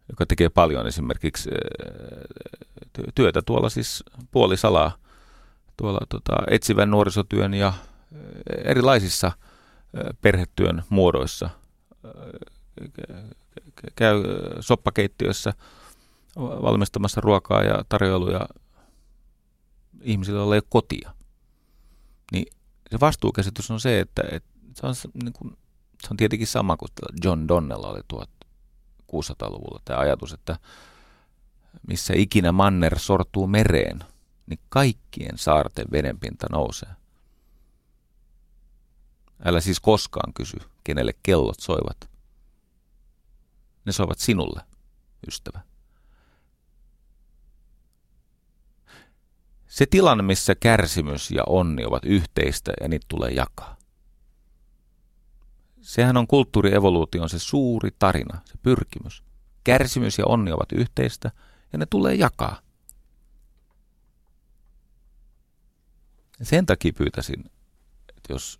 joka tekee paljon esimerkiksi äh, työtä tuolla siis puolisalaa, tuolla tota, etsivän nuorisotyön ja äh, erilaisissa äh, perhetyön muodoissa käy soppakeittiössä valmistamassa ruokaa ja tarjoiluja ihmisille, joilla ei ole kotia. Niin se vastuukäsitys on se, että, että se, on, niin kuin, se on tietenkin sama kuin John Donnella oli 1600-luvulla tämä ajatus, että missä ikinä manner sortuu mereen, niin kaikkien saarten vedenpinta nousee. Älä siis koskaan kysy, kenelle kellot soivat. Ne soivat sinulle, ystävä. Se tilanne, missä kärsimys ja onni ovat yhteistä ja niitä tulee jakaa. Sehän on kulttuurievoluution se suuri tarina, se pyrkimys. Kärsimys ja onni ovat yhteistä ja ne tulee jakaa. Sen takia pyytäisin, että jos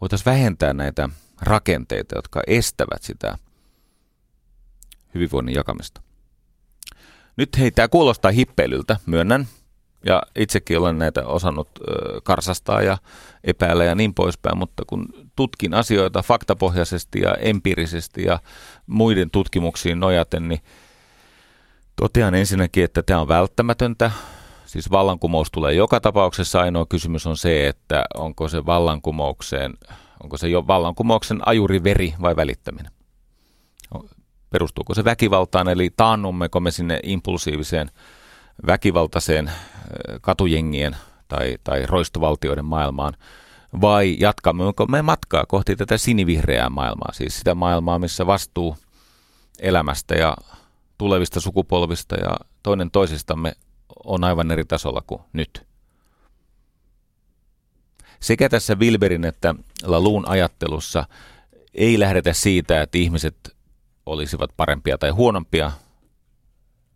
voitaisiin vähentää näitä rakenteita, jotka estävät sitä hyvinvoinnin jakamista. Nyt hei, tämä kuulostaa hippeilyltä, myönnän, ja itsekin olen näitä osannut karsastaa ja epäillä ja niin poispäin, mutta kun tutkin asioita faktapohjaisesti ja empiirisesti ja muiden tutkimuksiin nojaten, niin totean ensinnäkin, että tämä on välttämätöntä. Siis vallankumous tulee joka tapauksessa. Ainoa kysymys on se, että onko se vallankumoukseen Onko se jo vallankumouksen ajuri veri vai välittäminen? Perustuuko se väkivaltaan, eli taannummeko me sinne impulsiiviseen väkivaltaiseen katujengien tai, tai roistovaltioiden maailmaan, vai jatkammeko me matkaa kohti tätä sinivihreää maailmaa, siis sitä maailmaa, missä vastuu elämästä ja tulevista sukupolvista ja toinen toisistamme on aivan eri tasolla kuin nyt. Sekä tässä Wilberin että Laluun ajattelussa ei lähdetä siitä, että ihmiset olisivat parempia tai huonompia,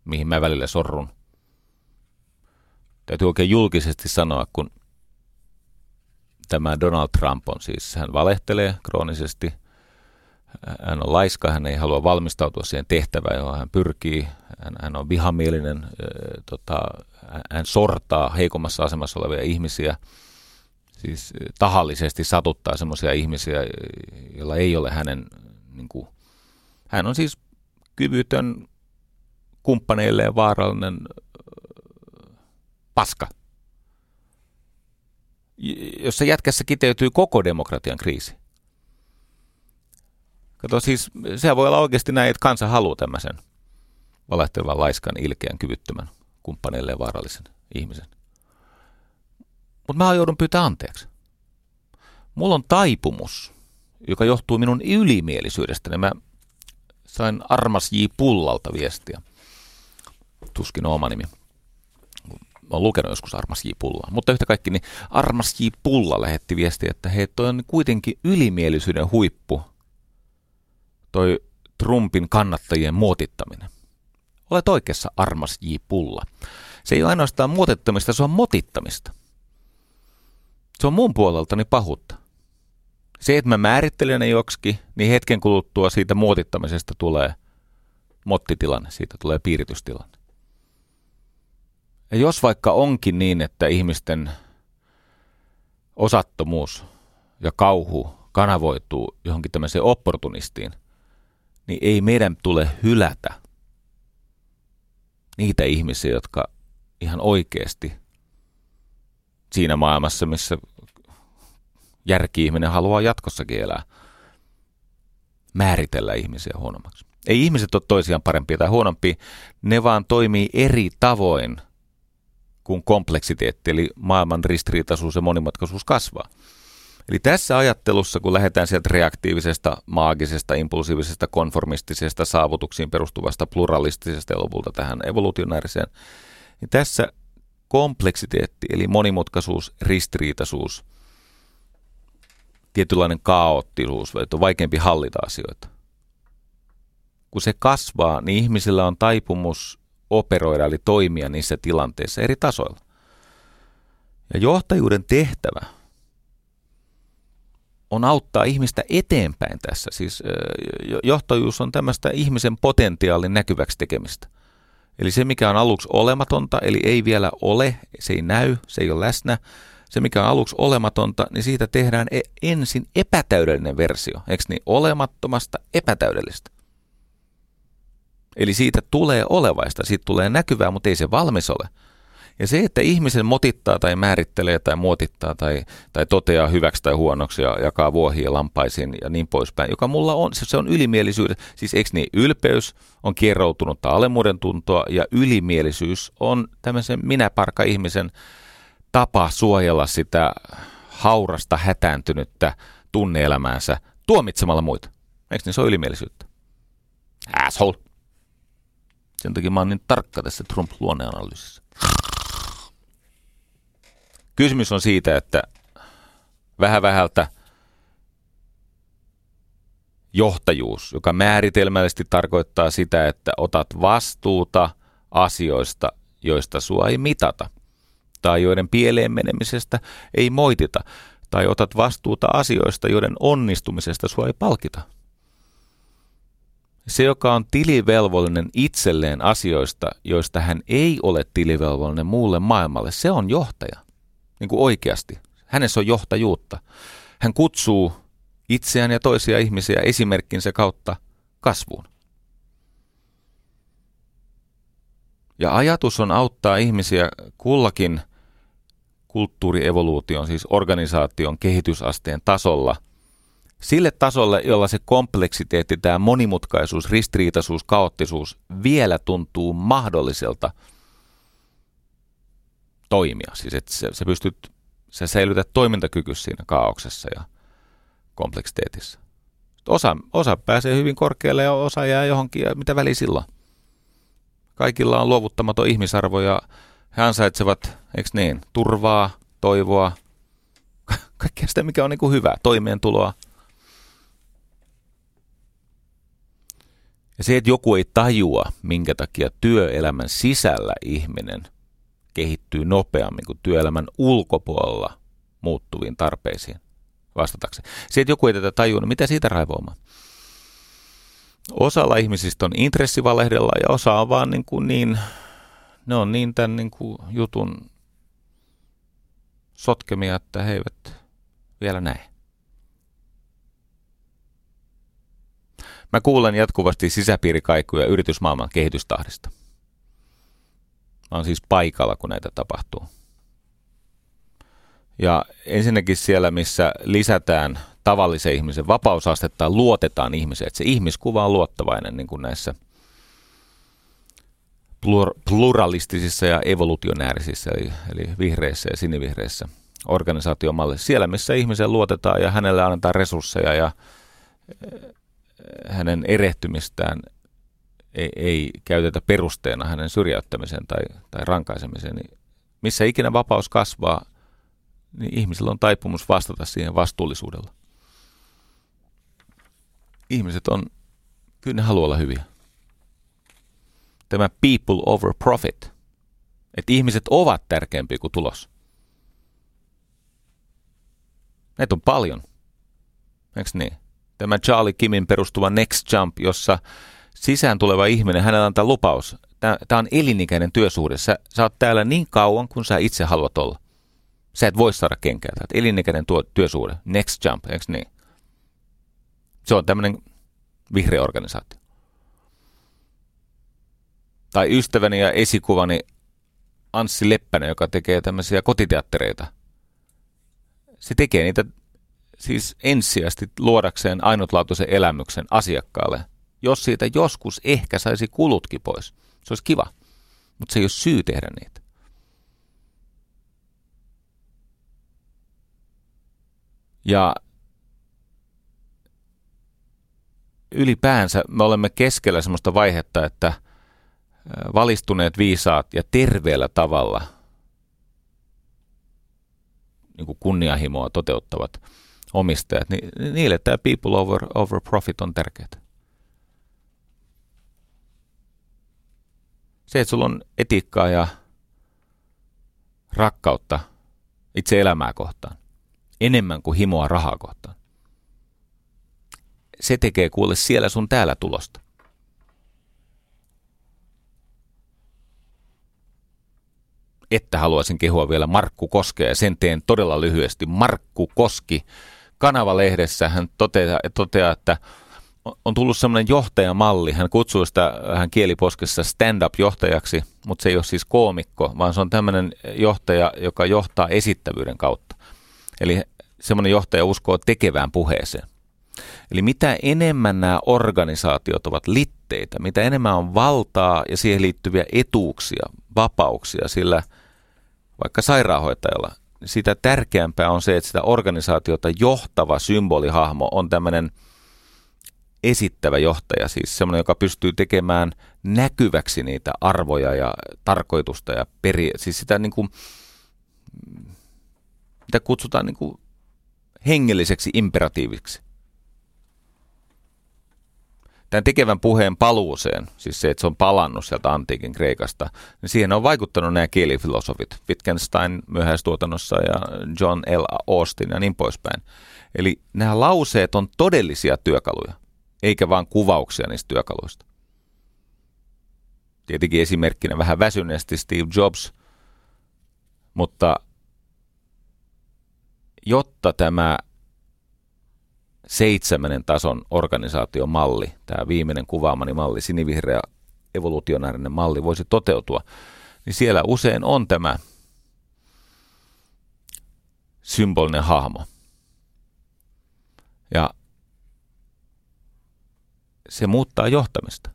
mihin mä välillä sorrun. Täytyy oikein julkisesti sanoa, kun tämä Donald Trump on siis, hän valehtelee kroonisesti, hän on laiska, hän ei halua valmistautua siihen tehtävään, johon hän pyrkii. Hän, hän on vihamielinen, tota, hän sortaa heikommassa asemassa olevia ihmisiä, siis tahallisesti satuttaa sellaisia ihmisiä, joilla ei ole hänen, niin kuin, hän on siis kyvytön kumppaneilleen vaarallinen paska, jossa jätkässä kiteytyy koko demokratian kriisi. Kato siis, sehän voi olla oikeasti näin, että kansa haluaa tämmöisen valehtelevan, laiskan, ilkeän, kyvyttömän, kumppaneille ja vaarallisen ihmisen. Mutta mä joudun pyytää anteeksi. Mulla on taipumus, joka johtuu minun ylimielisyydestäni. Mä sain Armas J. Pullalta viestiä. Tuskin oma nimi. Oon lukenut joskus Armas J. Pullaa. Mutta yhtä kaikki, niin Armas J. Pulla lähetti viestiä, että hei, toi on kuitenkin ylimielisyyden huippu, toi Trumpin kannattajien muotittaminen. Olet oikeassa, armas J. Pulla. Se ei ole ainoastaan muotittamista, se on motittamista. Se on mun puoleltani pahuutta. Se, että mä määrittelen ne joksikin, niin hetken kuluttua siitä muotittamisesta tulee mottitilanne, siitä tulee piiritystilanne. Ja jos vaikka onkin niin, että ihmisten osattomuus ja kauhu kanavoituu johonkin tämmöiseen opportunistiin – niin ei meidän tule hylätä niitä ihmisiä, jotka ihan oikeasti siinä maailmassa, missä järki-ihminen haluaa jatkossakin elää, määritellä ihmisiä huonommaksi. Ei ihmiset ole toisiaan parempia tai huonompia, ne vaan toimii eri tavoin, kun kompleksiteetti, eli maailman ristiriitaisuus ja monimutkaisuus kasvaa. Eli tässä ajattelussa, kun lähdetään sieltä reaktiivisesta, maagisesta, impulsiivisesta, konformistisesta, saavutuksiin perustuvasta, pluralistisesta ja lopulta tähän evolutionääriseen, niin tässä kompleksiteetti, eli monimutkaisuus, ristiriitaisuus, tietynlainen kaoottisuus, että on vaikeampi hallita asioita. Kun se kasvaa, niin ihmisillä on taipumus operoida, eli toimia niissä tilanteissa eri tasoilla. Ja johtajuuden tehtävä – on auttaa ihmistä eteenpäin tässä. Siis johtajuus on tämmöistä ihmisen potentiaalin näkyväksi tekemistä. Eli se, mikä on aluksi olematonta, eli ei vielä ole, se ei näy, se ei ole läsnä. Se, mikä on aluksi olematonta, niin siitä tehdään e- ensin epätäydellinen versio. Eikö niin? Olemattomasta epätäydellistä. Eli siitä tulee olevaista, siitä tulee näkyvää, mutta ei se valmis ole. Ja se, että ihmisen motittaa tai määrittelee tai muotittaa tai, tai toteaa hyväksi tai huonoksi ja jakaa vuohia lampaisiin ja niin poispäin, joka mulla on, se, on ylimielisyyden, siis eikö niin, ylpeys on kierroutunutta alemmuuden tuntoa ja ylimielisyys on tämmöisen minäparka ihmisen tapa suojella sitä haurasta, hätääntynyttä tunneelämäänsä tuomitsemalla muita. Eikö niin se on ylimielisyyttä? Asshole. Sen takia mä oon niin tarkka tässä Trump-luonneanalyysissä. Kysymys on siitä, että vähän vähältä johtajuus, joka määritelmällisesti tarkoittaa sitä, että otat vastuuta asioista, joista sua ei mitata, tai joiden pieleen menemisestä ei moitita, tai otat vastuuta asioista, joiden onnistumisesta sua ei palkita. Se, joka on tilivelvollinen itselleen asioista, joista hän ei ole tilivelvollinen muulle maailmalle, se on johtaja niin kuin oikeasti. Hänessä on johtajuutta. Hän kutsuu itseään ja toisia ihmisiä esimerkkinsä kautta kasvuun. Ja ajatus on auttaa ihmisiä kullakin kulttuurievoluution, siis organisaation kehitysasteen tasolla, sille tasolle, jolla se kompleksiteetti, tämä monimutkaisuus, ristiriitaisuus, kaoottisuus vielä tuntuu mahdolliselta – toimia. Siis että sä, sä pystyt, sä säilytät toimintakyky siinä kaauksessa ja kompleksiteetissa. Osa, osa pääsee hyvin korkealle ja osa jää johonkin ja mitä väliä silloin. Kaikilla on luovuttamaton ihmisarvo ja he ansaitsevat, eikö niin, turvaa, toivoa, kaikkea sitä, mikä on niin kuin hyvä, toimeentuloa. Ja se, että joku ei tajua, minkä takia työelämän sisällä ihminen – kehittyy nopeammin kuin työelämän ulkopuolella muuttuviin tarpeisiin vastatakseen. Se, että joku ei tätä tajua, niin mitä siitä raivoamaan? Osalla ihmisistä on intressi valehdella ja osa on vaan niin, kuin niin ne on niin tämän niin kuin jutun sotkemia, että he eivät vielä näe. Mä kuulen jatkuvasti sisäpiirikaikuja yritysmaailman kehitystahdista. Mä oon siis paikalla, kun näitä tapahtuu. Ja ensinnäkin siellä, missä lisätään tavallisen ihmisen vapausastetta, luotetaan ihmiseen. Että se ihmiskuva on luottavainen niin kuin näissä plur- pluralistisissa ja evolutionäärisissä, eli, eli vihreissä ja sinivihreissä organisaatiomalleissa. Siellä, missä ihmiseen luotetaan ja hänelle annetaan resursseja ja hänen erehtymistään ei, ei käytetä perusteena hänen syrjäyttämiseen tai, tai rankaisemiseen, niin missä ikinä vapaus kasvaa, niin ihmisillä on taipumus vastata siihen vastuullisuudella. Ihmiset on, kyllä ne haluaa olla hyviä. Tämä people over profit, että ihmiset ovat tärkeämpiä kuin tulos. Näitä on paljon. Eikö niin? tämä Charlie Kimin perustuva Next Jump, jossa sisään tuleva ihminen, hänellä antaa lupaus. Tämä on elinikäinen työsuhde. Sä, sä oot täällä niin kauan, kun sä itse haluat olla. Sä et voi saada kenkää. Tämä elinikäinen tuo, työsuhde. Next Jump, eikö niin? Se on tämmöinen vihreä organisaatio. Tai ystäväni ja esikuvani Anssi Leppänen, joka tekee tämmöisiä kotiteattereita. Se tekee niitä siis ensisijaisesti luodakseen ainutlaatuisen elämyksen asiakkaalle, jos siitä joskus ehkä saisi kulutkin pois. Se olisi kiva, mutta se ei ole syy tehdä niitä. Ja ylipäänsä me olemme keskellä sellaista vaihetta, että valistuneet viisaat ja terveellä tavalla niin kuin kunnianhimoa toteuttavat – omistajat, niin niille tämä people over, over profit on tärkeää. Se, että sulla on etiikkaa ja rakkautta itse elämää kohtaan, enemmän kuin himoa rahaa kohtaan. Se tekee kuule siellä sun täällä tulosta. Että haluaisin kehua vielä Markku Koskea ja sen teen todella lyhyesti. Markku Koski Kanavalehdessä hän toteaa, toteaa että on tullut semmoinen johtajamalli. Hän kutsuu sitä hän kieliposkessa stand-up-johtajaksi, mutta se ei ole siis koomikko, vaan se on tämmöinen johtaja, joka johtaa esittävyyden kautta. Eli semmoinen johtaja uskoo tekevään puheeseen. Eli mitä enemmän nämä organisaatiot ovat litteitä, mitä enemmän on valtaa ja siihen liittyviä etuuksia, vapauksia sillä vaikka sairaanhoitajalla, sitä tärkeämpää on se, että sitä organisaatiota johtava symbolihahmo on tämmöinen esittävä johtaja, siis semmoinen, joka pystyy tekemään näkyväksi niitä arvoja ja tarkoitusta ja peri, siis sitä niin kuin, mitä kutsutaan niin kuin hengelliseksi imperatiiviksi tämän tekevän puheen paluuseen, siis se, että se on palannut sieltä antiikin Kreikasta, niin siihen on vaikuttanut nämä kielifilosofit, Wittgenstein myöhäistuotannossa ja John L. Austin ja niin poispäin. Eli nämä lauseet on todellisia työkaluja, eikä vain kuvauksia niistä työkaluista. Tietenkin esimerkkinä vähän väsyneesti Steve Jobs, mutta jotta tämä seitsemännen tason organisaatiomalli, tämä viimeinen kuvaamani malli, sinivihreä evolutionaarinen malli voisi toteutua, niin siellä usein on tämä symbolinen hahmo. Ja se muuttaa johtamista.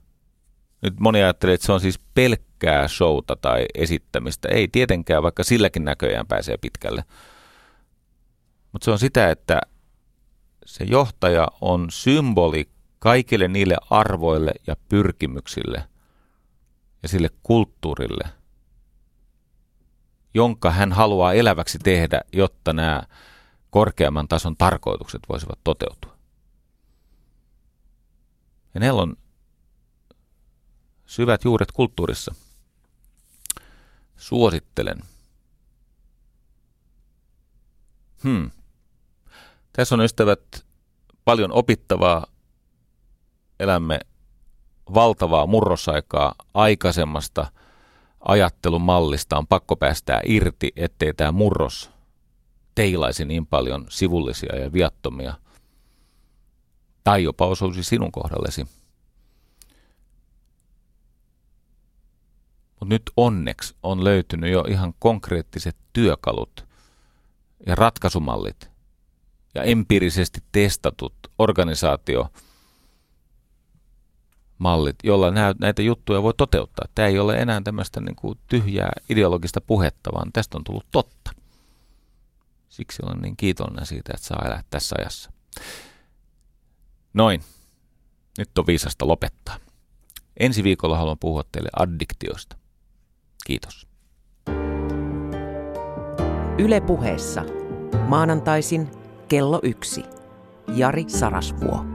Nyt moni ajattelee, että se on siis pelkkää showta tai esittämistä. Ei tietenkään, vaikka silläkin näköjään pääsee pitkälle. Mutta se on sitä, että se johtaja on symboli kaikille niille arvoille ja pyrkimyksille ja sille kulttuurille, jonka hän haluaa eläväksi tehdä, jotta nämä korkeamman tason tarkoitukset voisivat toteutua. Ja ne on syvät juuret kulttuurissa. Suosittelen. Hmm. Tässä on ystävät paljon opittavaa. Elämme valtavaa murrosaikaa aikaisemmasta ajattelumallista on pakko päästää irti, ettei tämä murros teilaisi niin paljon sivullisia ja viattomia, tai jopa osuisi sinun kohdallesi. Mutta nyt onneksi on löytynyt jo ihan konkreettiset työkalut ja ratkaisumallit ja empiirisesti testatut organisaatio mallit, jolla näitä juttuja voi toteuttaa. Tämä ei ole enää tämmöistä niin kuin tyhjää ideologista puhetta, vaan tästä on tullut totta. Siksi olen niin kiitollinen siitä, että saa elää tässä ajassa. Noin. Nyt on viisasta lopettaa. Ensi viikolla haluan puhua teille addiktiosta. Kiitos. Yle puheessa. Maanantaisin kello yksi. Jari Sarasvuo.